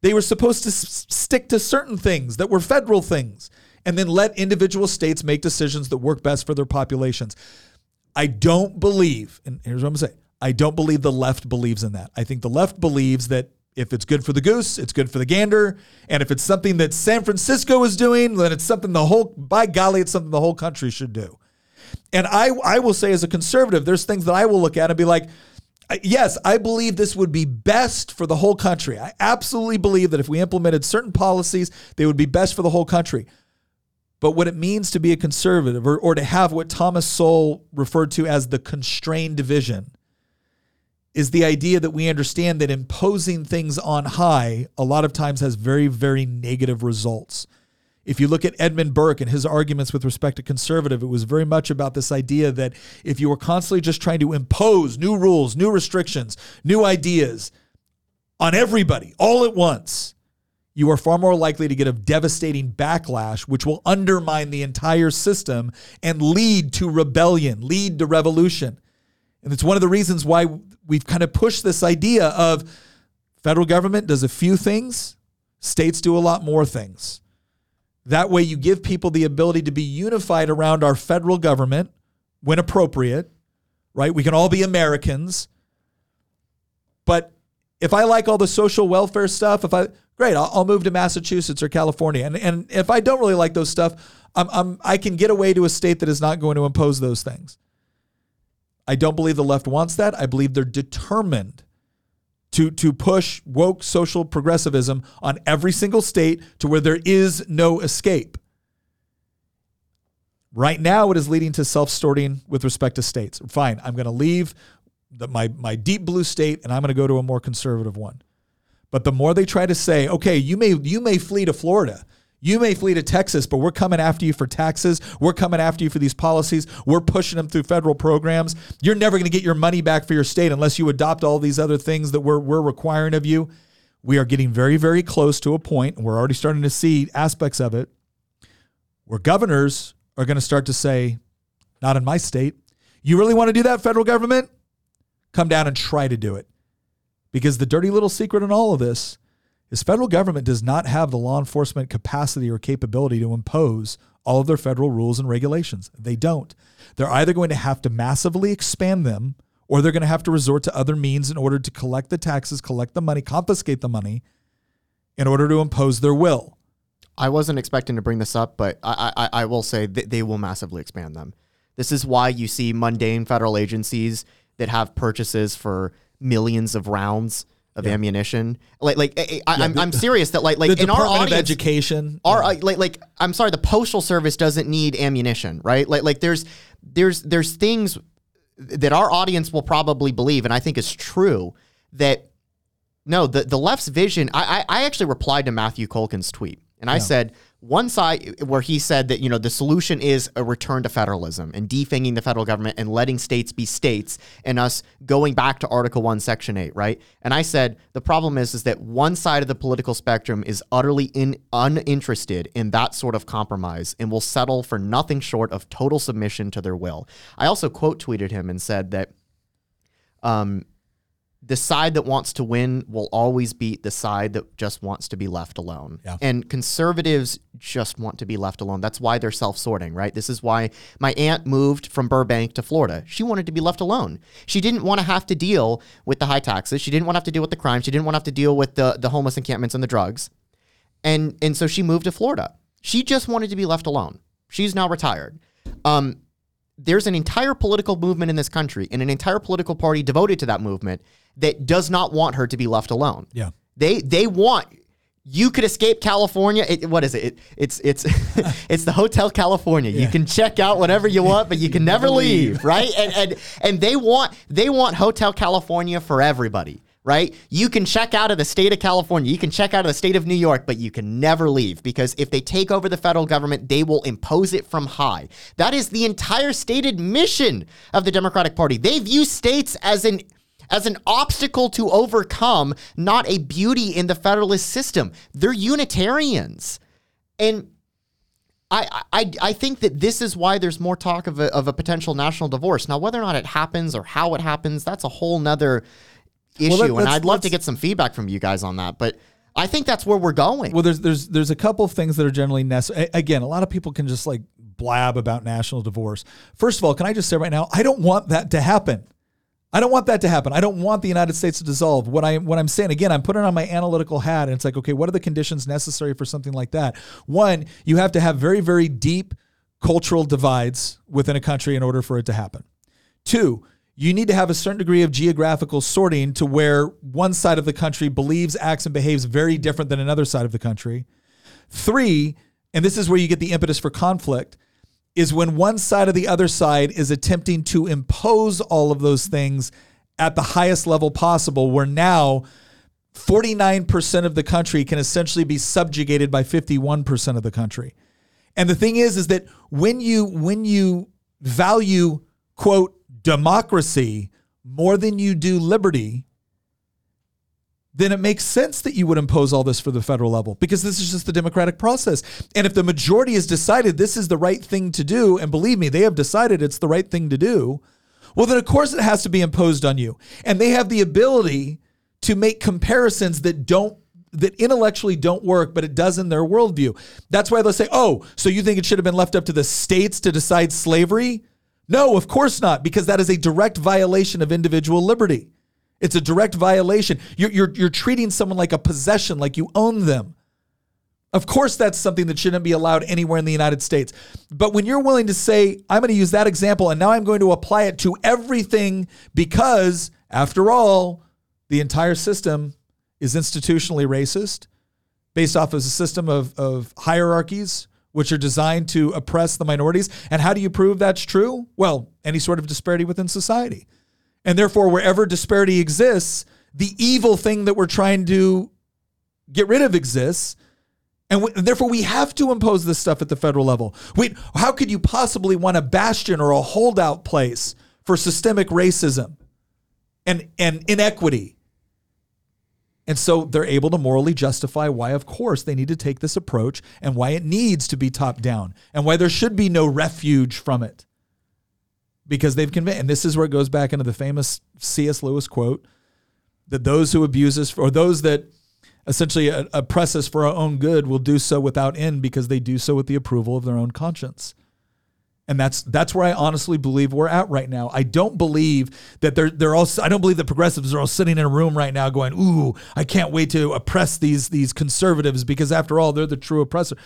They were supposed to s- stick to certain things that were federal things and then let individual states make decisions that work best for their populations. I don't believe, and here's what I'm going to say I don't believe the left believes in that. I think the left believes that if it's good for the goose, it's good for the gander. And if it's something that San Francisco is doing, then it's something the whole, by golly, it's something the whole country should do. And I, I will say, as a conservative, there's things that I will look at and be like, yes, I believe this would be best for the whole country. I absolutely believe that if we implemented certain policies, they would be best for the whole country. But what it means to be a conservative or, or to have what Thomas Sowell referred to as the constrained vision is the idea that we understand that imposing things on high a lot of times has very, very negative results. If you look at Edmund Burke and his arguments with respect to conservative, it was very much about this idea that if you were constantly just trying to impose new rules, new restrictions, new ideas on everybody all at once, you are far more likely to get a devastating backlash, which will undermine the entire system and lead to rebellion, lead to revolution. And it's one of the reasons why we've kind of pushed this idea of federal government does a few things, states do a lot more things. That way, you give people the ability to be unified around our federal government when appropriate, right? We can all be Americans. But if I like all the social welfare stuff, if I, great, I'll, I'll move to Massachusetts or California. And, and if I don't really like those stuff, I'm, I'm, I can get away to a state that is not going to impose those things. I don't believe the left wants that. I believe they're determined to, to push woke social progressivism on every single state to where there is no escape. Right now, it is leading to self sorting with respect to states. Fine, I'm going to leave the, my, my deep blue state and I'm going to go to a more conservative one. But the more they try to say, okay, you may you may flee to Florida, you may flee to Texas, but we're coming after you for taxes. We're coming after you for these policies. We're pushing them through federal programs. You're never going to get your money back for your state unless you adopt all these other things that we're, we're requiring of you. We are getting very, very close to a point, and we're already starting to see aspects of it, where governors are going to start to say, not in my state. You really want to do that, federal government? Come down and try to do it. Because the dirty little secret in all of this is federal government does not have the law enforcement capacity or capability to impose all of their federal rules and regulations. They don't. They're either going to have to massively expand them or they're going to have to resort to other means in order to collect the taxes, collect the money, confiscate the money in order to impose their will. I wasn't expecting to bring this up, but I, I, I will say that they will massively expand them. This is why you see mundane federal agencies that have purchases for millions of rounds of yeah. ammunition. Like, like eh, eh, I, am yeah, I'm, I'm serious that like, like in Department our audience, of Education, our yeah. Uh, like, like I'm sorry, the Postal Service doesn't need ammunition, right? Like, like there's, there's, there's things that our audience will probably believe, and I think is true that no, the, the left's vision. I, I, I actually replied to Matthew Kolken's tweet and I said, one side where he said that, you know, the solution is a return to federalism and defanging the federal government and letting states be states and us going back to Article 1, Section 8, right? And I said, the problem is, is that one side of the political spectrum is utterly in, uninterested in that sort of compromise and will settle for nothing short of total submission to their will. I also quote tweeted him and said that, um, the side that wants to win will always beat the side that just wants to be left alone. Yeah. And conservatives just want to be left alone. That's why they're self sorting, right? This is why my aunt moved from Burbank to Florida. She wanted to be left alone. She didn't want to have to deal with the high taxes. She didn't want to have to deal with the crime. She didn't want to have to deal with the, the homeless encampments and the drugs. And, and so she moved to Florida. She just wanted to be left alone. She's now retired. Um, there's an entire political movement in this country and an entire political party devoted to that movement that does not want her to be left alone. Yeah. They they want you could escape California. It, what is it? it? It's it's it's the Hotel California. You can check out whatever you want, but you can never leave, right? And and and they want they want Hotel California for everybody, right? You can check out of the state of California, you can check out of the state of New York, but you can never leave because if they take over the federal government, they will impose it from high. That is the entire stated mission of the Democratic Party. They view states as an as an obstacle to overcome, not a beauty in the federalist system. They're Unitarians. And I, I, I think that this is why there's more talk of a, of a potential national divorce. Now, whether or not it happens or how it happens, that's a whole nother issue. let- and I'd love to get some feedback from you guys on that. But I think that's where we're going. Well, there's there's there's a couple of things that are generally necessary. Again, a lot of people can just like blab about national divorce. First of all, can I just say right now, I don't want that to happen. I don't want that to happen. I don't want the United States to dissolve. What I what I'm saying again, I'm putting on my analytical hat, and it's like, okay, what are the conditions necessary for something like that? One, you have to have very very deep cultural divides within a country in order for it to happen. Two, you need to have a certain degree of geographical sorting to where one side of the country believes, acts, and behaves very different than another side of the country. Three, and this is where you get the impetus for conflict, is when one side or the other side is attempting to impose all of those things at the highest level possible, where now 49% of the country can essentially be subjugated by 51% of the country. And the thing is, is that when you when you value quote democracy more than you do liberty, then it makes sense that you would impose all this for the federal level because this is just the democratic process. And if the majority has decided this is the right thing to do, and believe me, they have decided it's the right thing to do, well, then of course it has to be imposed on you. And they have the ability to make comparisons that don't that intellectually don't work, but it does in their worldview. That's why they'll say, oh, so you think it should have been left up to the states to decide slavery? No, of course not, because that is a direct violation of individual liberty. It's a direct violation. You're, you're, you're treating someone like a possession, like you own them. Of course, that's something that shouldn't be allowed anywhere in the United States. But when you're willing to say, I'm going to use that example and now I'm going to apply it to everything because, after all, the entire system is institutionally racist based off of a system of, of hierarchies which are designed to oppress the minorities. And how do you prove that's true? Well, any sort of disparity within society. And therefore, wherever disparity exists, the evil thing that we're trying to get rid of exists. And w- therefore, we have to impose this stuff at the federal level. Wait, how could you possibly want a bastion or a holdout place for systemic racism and, and inequity? And so they're able to morally justify why, of course, they need to take this approach and why it needs to be top down and why there should be no refuge from it. Because they've convinced, and this is where it goes back into the famous C.S. Lewis quote that those who abuse us, or those that essentially uh, oppress us for our own good, will do so without end because they do so with the approval of their own conscience. And that's that's where I honestly believe we're at right now. I don't believe that they're they're all I don't believe that progressives are all sitting in a room right now going, "Ooh, I can't wait to oppress these these conservatives because after all, they're the true oppressor."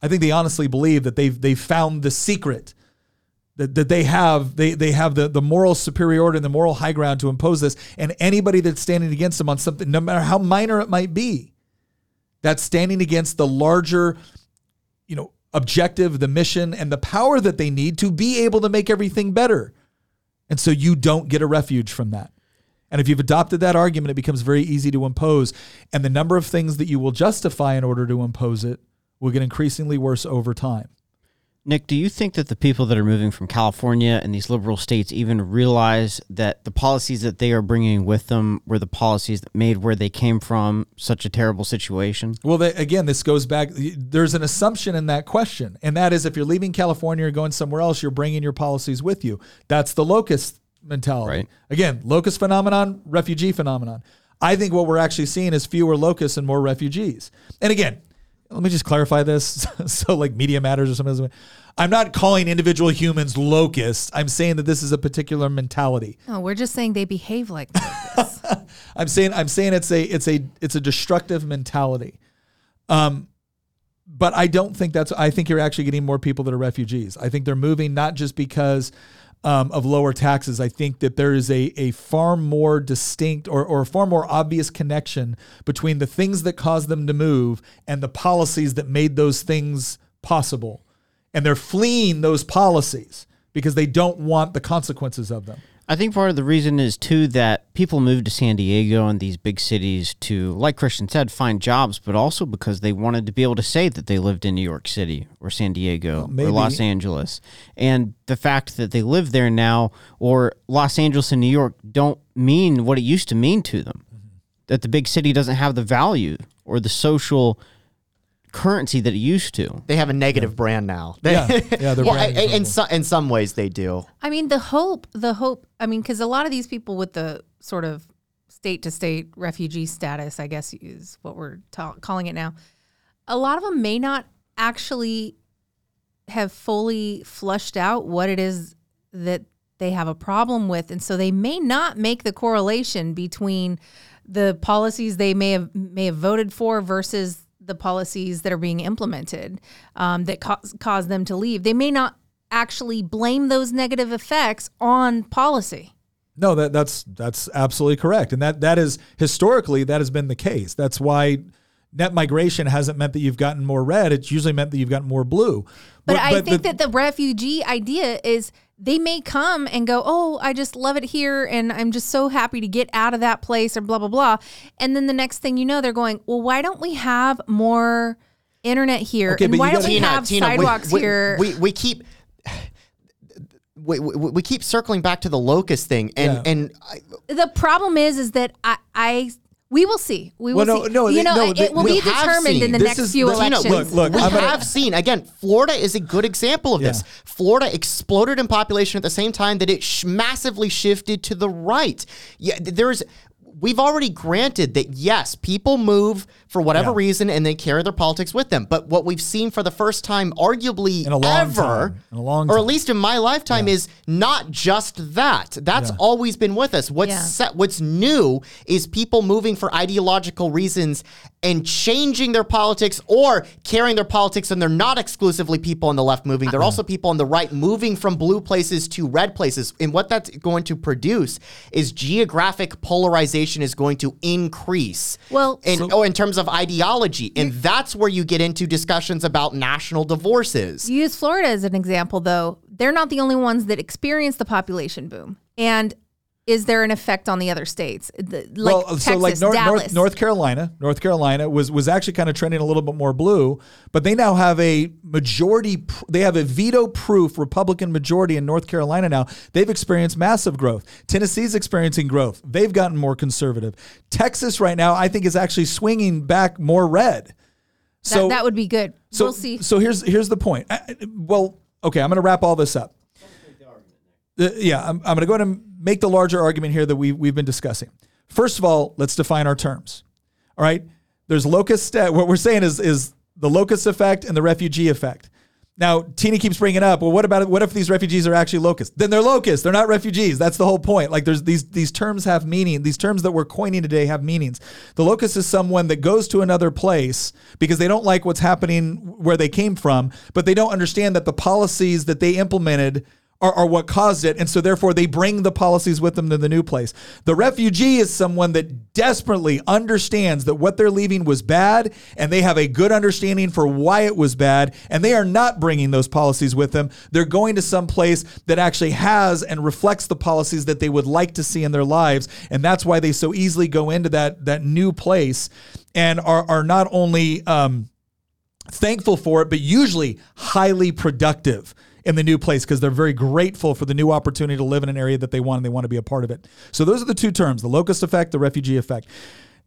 I think they honestly believe that they've they've found the secret that, that they have they they have the, the moral superiority and the moral high ground to impose this and anybody that's standing against them on something no matter how minor it might be that's standing against the larger you know objective the mission and the power that they need to be able to make everything better and so you don't get a refuge from that And if you've adopted that argument, it becomes very easy to impose. And the number of things that you will justify in order to impose it will get increasingly worse over time. Nick, do you think that the people that are moving from California and these liberal states even realize that the policies that they are bringing with them were the policies that made where they came from such a terrible situation? Well, they, again, this goes back. There's an assumption in that question, and that is if you're leaving California or going somewhere else, you're bringing your policies with you. That's the locust mentality. Right. Again, locust phenomenon, refugee phenomenon. I think what we're actually seeing is fewer locusts and more refugees. And again, let me just clarify this. so, like Media Matters or something. I'm not calling individual humans locusts. I'm saying that this is a particular mentality. No, we're just saying they behave like this. I'm saying I'm saying it's a it's a it's a destructive mentality. Um, but I don't think that's. I think you're actually getting more people that are refugees. I think they're moving not just because um, of lower taxes. I think that there is a, a far more distinct or, or far more obvious connection between the things that caused them to move and the policies that made those things possible. And they're fleeing those policies because they don't want the consequences of them. I think part of the reason is too that people move to San Diego and these big cities to, like Christian said, find jobs, but also because they wanted to be able to say that they lived in New York City or San Diego Well, or Los Angeles. And the fact that they live there now or Los Angeles and New York don't mean what it used to mean to them. Mm-hmm. That the big city doesn't have the value or the social currency that it used to. They have a negative brand now. They- Yeah, yeah, their well, brand is in, in, so, in some ways they do. I mean, the hope, the hope, I mean, because a lot of these people with the sort of state to state refugee status, I guess is what we're ta- calling it now, a lot of them may not actually have fully flushed out what it is that they have a problem with. And so they may not make the correlation between the policies they may have may have voted for versus the policies that are being implemented um, that cause, cause them to leave. They may not actually blame those negative effects on policy. No, that that's that's absolutely correct, and that that is historically that has been the case. That's why net migration hasn't meant that you've gotten more red. It's usually meant that you've gotten more blue. But, I think the- that the refugee idea is they may come and go, Oh, I just love it here and I'm just so happy to get out of that place or blah, blah, blah. And then the next thing you know, they're going, Well, why don't we have more internet here? Okay, and why don't we Tina, have Tina, sidewalks we, here? We, we keep we, we, we keep circling back to the locust thing, and Yeah. and I, the problem is, is that I, I we will see. We will Well, no, see. no, you know, no, it, it will be have determined in the this next is few the- Tina, elections. look, look, we I'm gonna- have seen again. Florida is a good example of this. Florida exploded in population at the same time that it sh- massively shifted to the right. Yeah, there's. We've already granted that yes, people move for whatever Yeah. reason and they carry their politics with them. But what we've seen for the first time, arguably In a long ever, time. In a long or at least in my lifetime, is not just that. That's Yeah. always been with us. What's Yeah. set, what's new is people moving for ideological reasons and changing their politics or carrying their politics and they're not exclusively people on the left moving they're also people on the right moving from blue places to red places and what that's going to produce is geographic polarization is going to increase Well- in, oh, in terms of ideology and that's where you get into discussions about national divorces You use Florida as an example, though. They're not the only ones that experience the population boom. And is there an effect on the other states? The- Like well, Texas, so like North, North North Carolina, North Carolina was was actually kind of trending a little bit more blue, but they now have a majority. They have a veto-proof Republican majority in North Carolina now. They've experienced massive growth. Tennessee's experiencing growth. They've gotten more conservative. Texas right now, I think, is actually swinging back more red. So that would be good. so, we'll see. So here's here's the point. I- I- well, okay, I'm going to wrap all this up. Uh, yeah, I'm, I'm going to go ahead and make the larger argument here that we we've been discussing. First of all, let's define our terms. All right, there's locust. Uh, what we're saying is is the locust effect and the refugee effect. Now, Tina keeps bringing up, well, what about what if these refugees are actually locusts? Then they're locusts. They're not refugees. That's the whole point. Like there's these these terms have meaning. These terms that we're coining today have meanings. The locust is someone that goes to another place because they don't like what's happening where they came from, but they don't understand that the policies that they implemented are, are what caused it. And so therefore they bring the policies with them to the new place. The refugee is someone that desperately understands that what they're leaving was bad and they have a good understanding for why it was bad. And they are not bringing those policies with them. They're going to some place that actually has and reflects the policies that they would like to see in their lives. And that's why they so easily go into that, that new place and are, are not only, um, thankful for it, but usually highly productive in the new place because they're very grateful for the new opportunity to live in an area that they want and they want to be a part of it. So those are the two terms the locust effect, the refugee effect.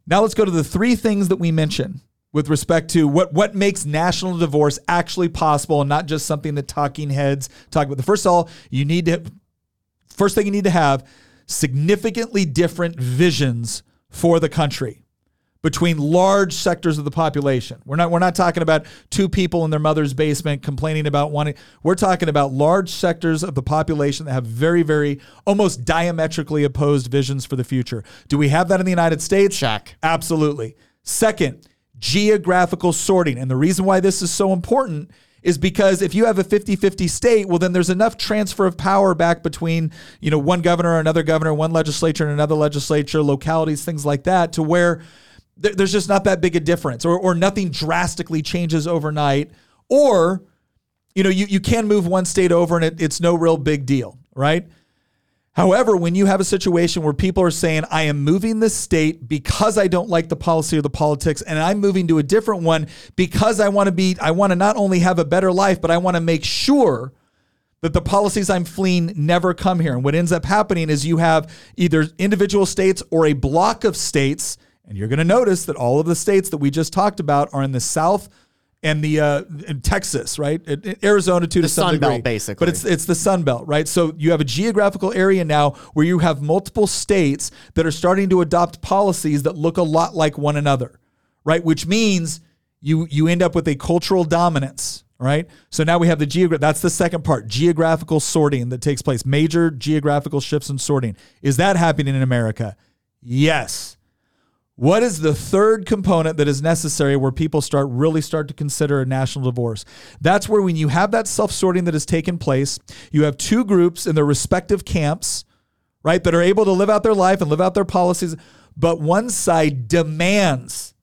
Now let's go to the three things that we mentioned with respect to what, what makes national divorce actually possible and not just something that talking heads talk about. The first of all, you need to, first thing you need to have significantly different visions for the country between large sectors of the population. We're not we're not talking about two people in their mother's basement complaining about wanting we're talking about large sectors of the population that have very very almost diametrically opposed visions for the future. Do we have that in the United States? Check. Absolutely. Second, geographical sorting. And the reason why this is so important is because if you have a 50-50 state, well then there's enough transfer of power back between, you know, one governor, and another governor, one legislature and another legislature, localities, things like that to where there's just not that big a difference or, or nothing drastically changes overnight or you know you, you can move one state over and it, it's no real big deal right however when you have a situation where people are saying i am moving this state because i don't like the policy or the politics and i'm moving to a different one because i want to be i want to not only have a better life but i want to make sure that the policies I'm fleeing never come here. And what ends up happening is you have either individual states or a block of states and you're going to notice that all of the states that we just talked about are in the South and the uh, in Texas, right? Arizona too the to some Sun degree, Belt, basically. But it's it's the Sun Belt, right? So you have a geographical area now where you have multiple states that are starting to adopt policies that look a lot like one another, right? Which means you you end up with a cultural dominance, right? So now we have the geograph. That's the second part, geographical sorting that takes place. Major geographical shifts and sorting. Is that happening in America? Yes. What is the third component that is necessary where people start really start to consider a national divorce? That's where when you have that self-sorting that has taken place, you have two groups in their respective camps, right, that are able to live out their life and live out their policies, but one side demands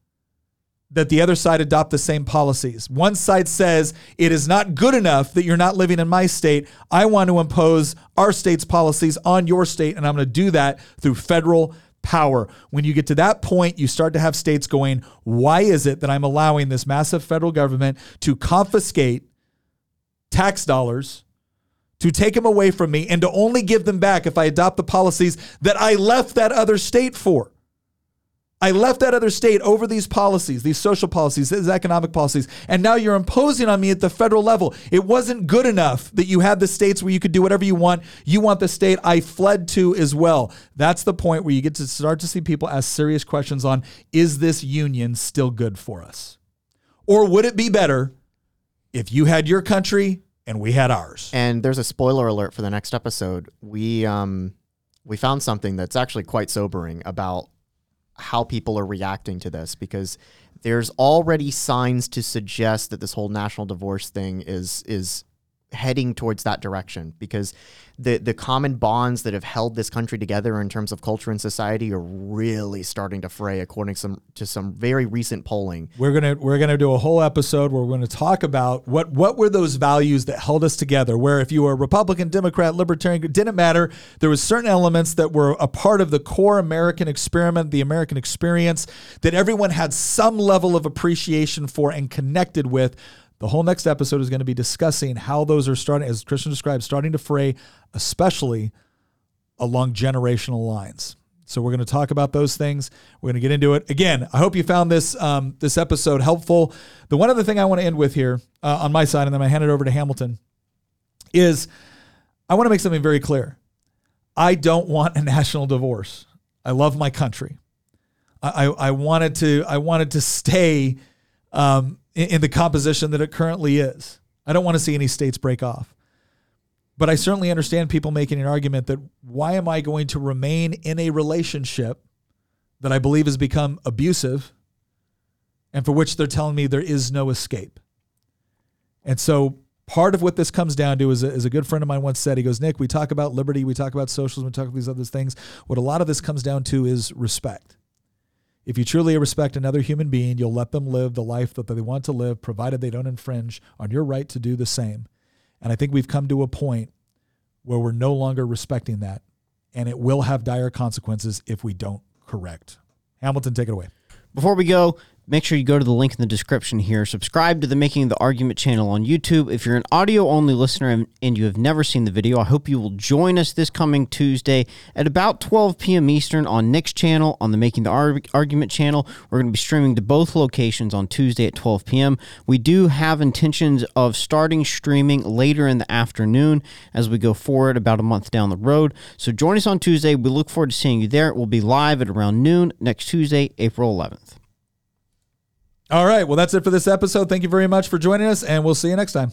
that the other side adopt the same policies. One side says it is not good enough that you're not living in my state. I want to impose our state's policies on your state, and I'm going to do that through federal power. When you get to that point, you start to have states going, why is it that I'm allowing this massive federal government to confiscate tax dollars, to take them away from me, and to only give them back if I adopt the policies that I left that other state for? I left that other state over these policies, these social policies, these economic policies, and now you're imposing on me at the federal level. It wasn't good enough that you had the states where you could do whatever you want. You want the state I fled to as well. That's the point where you get to start to see people ask serious questions on is this union still good for us? Or would it be better if you had your country and we had ours? And there's a spoiler alert for the next episode. We um we found something that's actually quite sobering about how people are reacting to this because there's already signs to suggest that this whole national divorce thing is is heading towards that direction because the the common bonds that have held this country together in terms of culture and society are really starting to fray according to some to some very recent polling. We're going to we're going to do a whole episode where we're going to talk about what what were those values that held us together where if you were Republican, Democrat, Libertarian, it didn't matter. There was certain elements that were a part of the core American experiment, the American experience that everyone had some level of appreciation for and connected with the whole next episode is going to be discussing how those are starting, as Christian described, starting to fray, especially along generational lines. So we're going to talk about those things. We're going to get into it again. I hope you found this um, this episode helpful. The one other thing I want to end with here uh, on my side, and then I hand it over to Hamilton, is I want to make something very clear. I don't want a national divorce. I love my country. I, I, I wanted to I wanted to stay um, in, the composition that it currently is. I don't want to see any states break off. But I certainly understand people making an argument that why am I going to remain in a relationship that I believe has become abusive and for which they're telling me there is no escape? And so part of what this comes down to is a, is a good friend of mine once said, he goes, Nick, we talk about liberty, we talk about socialism, we talk about these other things. What a lot of this comes down to is respect. If you truly respect another human being, you'll let them live the life that they want to live, provided they don't infringe on your right to do the same. And I think we've come to a point where we're no longer respecting that. And it will have dire consequences if we don't correct. Hamilton, take it away. Before we go, make sure you go to the link in the description here. Subscribe to the Making the Argument channel on YouTube. If you're an audio only listener and you have never seen the video, I hope you will join us this coming Tuesday at about 12 p.m. Eastern on Nick's channel, on the Making the Argument channel. We're going to be streaming to both locations on Tuesday at 12 p.m. We do have intentions of starting streaming later in the afternoon as we go forward about a month down the road. So join us on Tuesday. We look forward to seeing you there. It will be live at around noon next Tuesday, April 11th. All right. Well, that's it for this episode. Thank you very much for joining us, and we'll see you next time.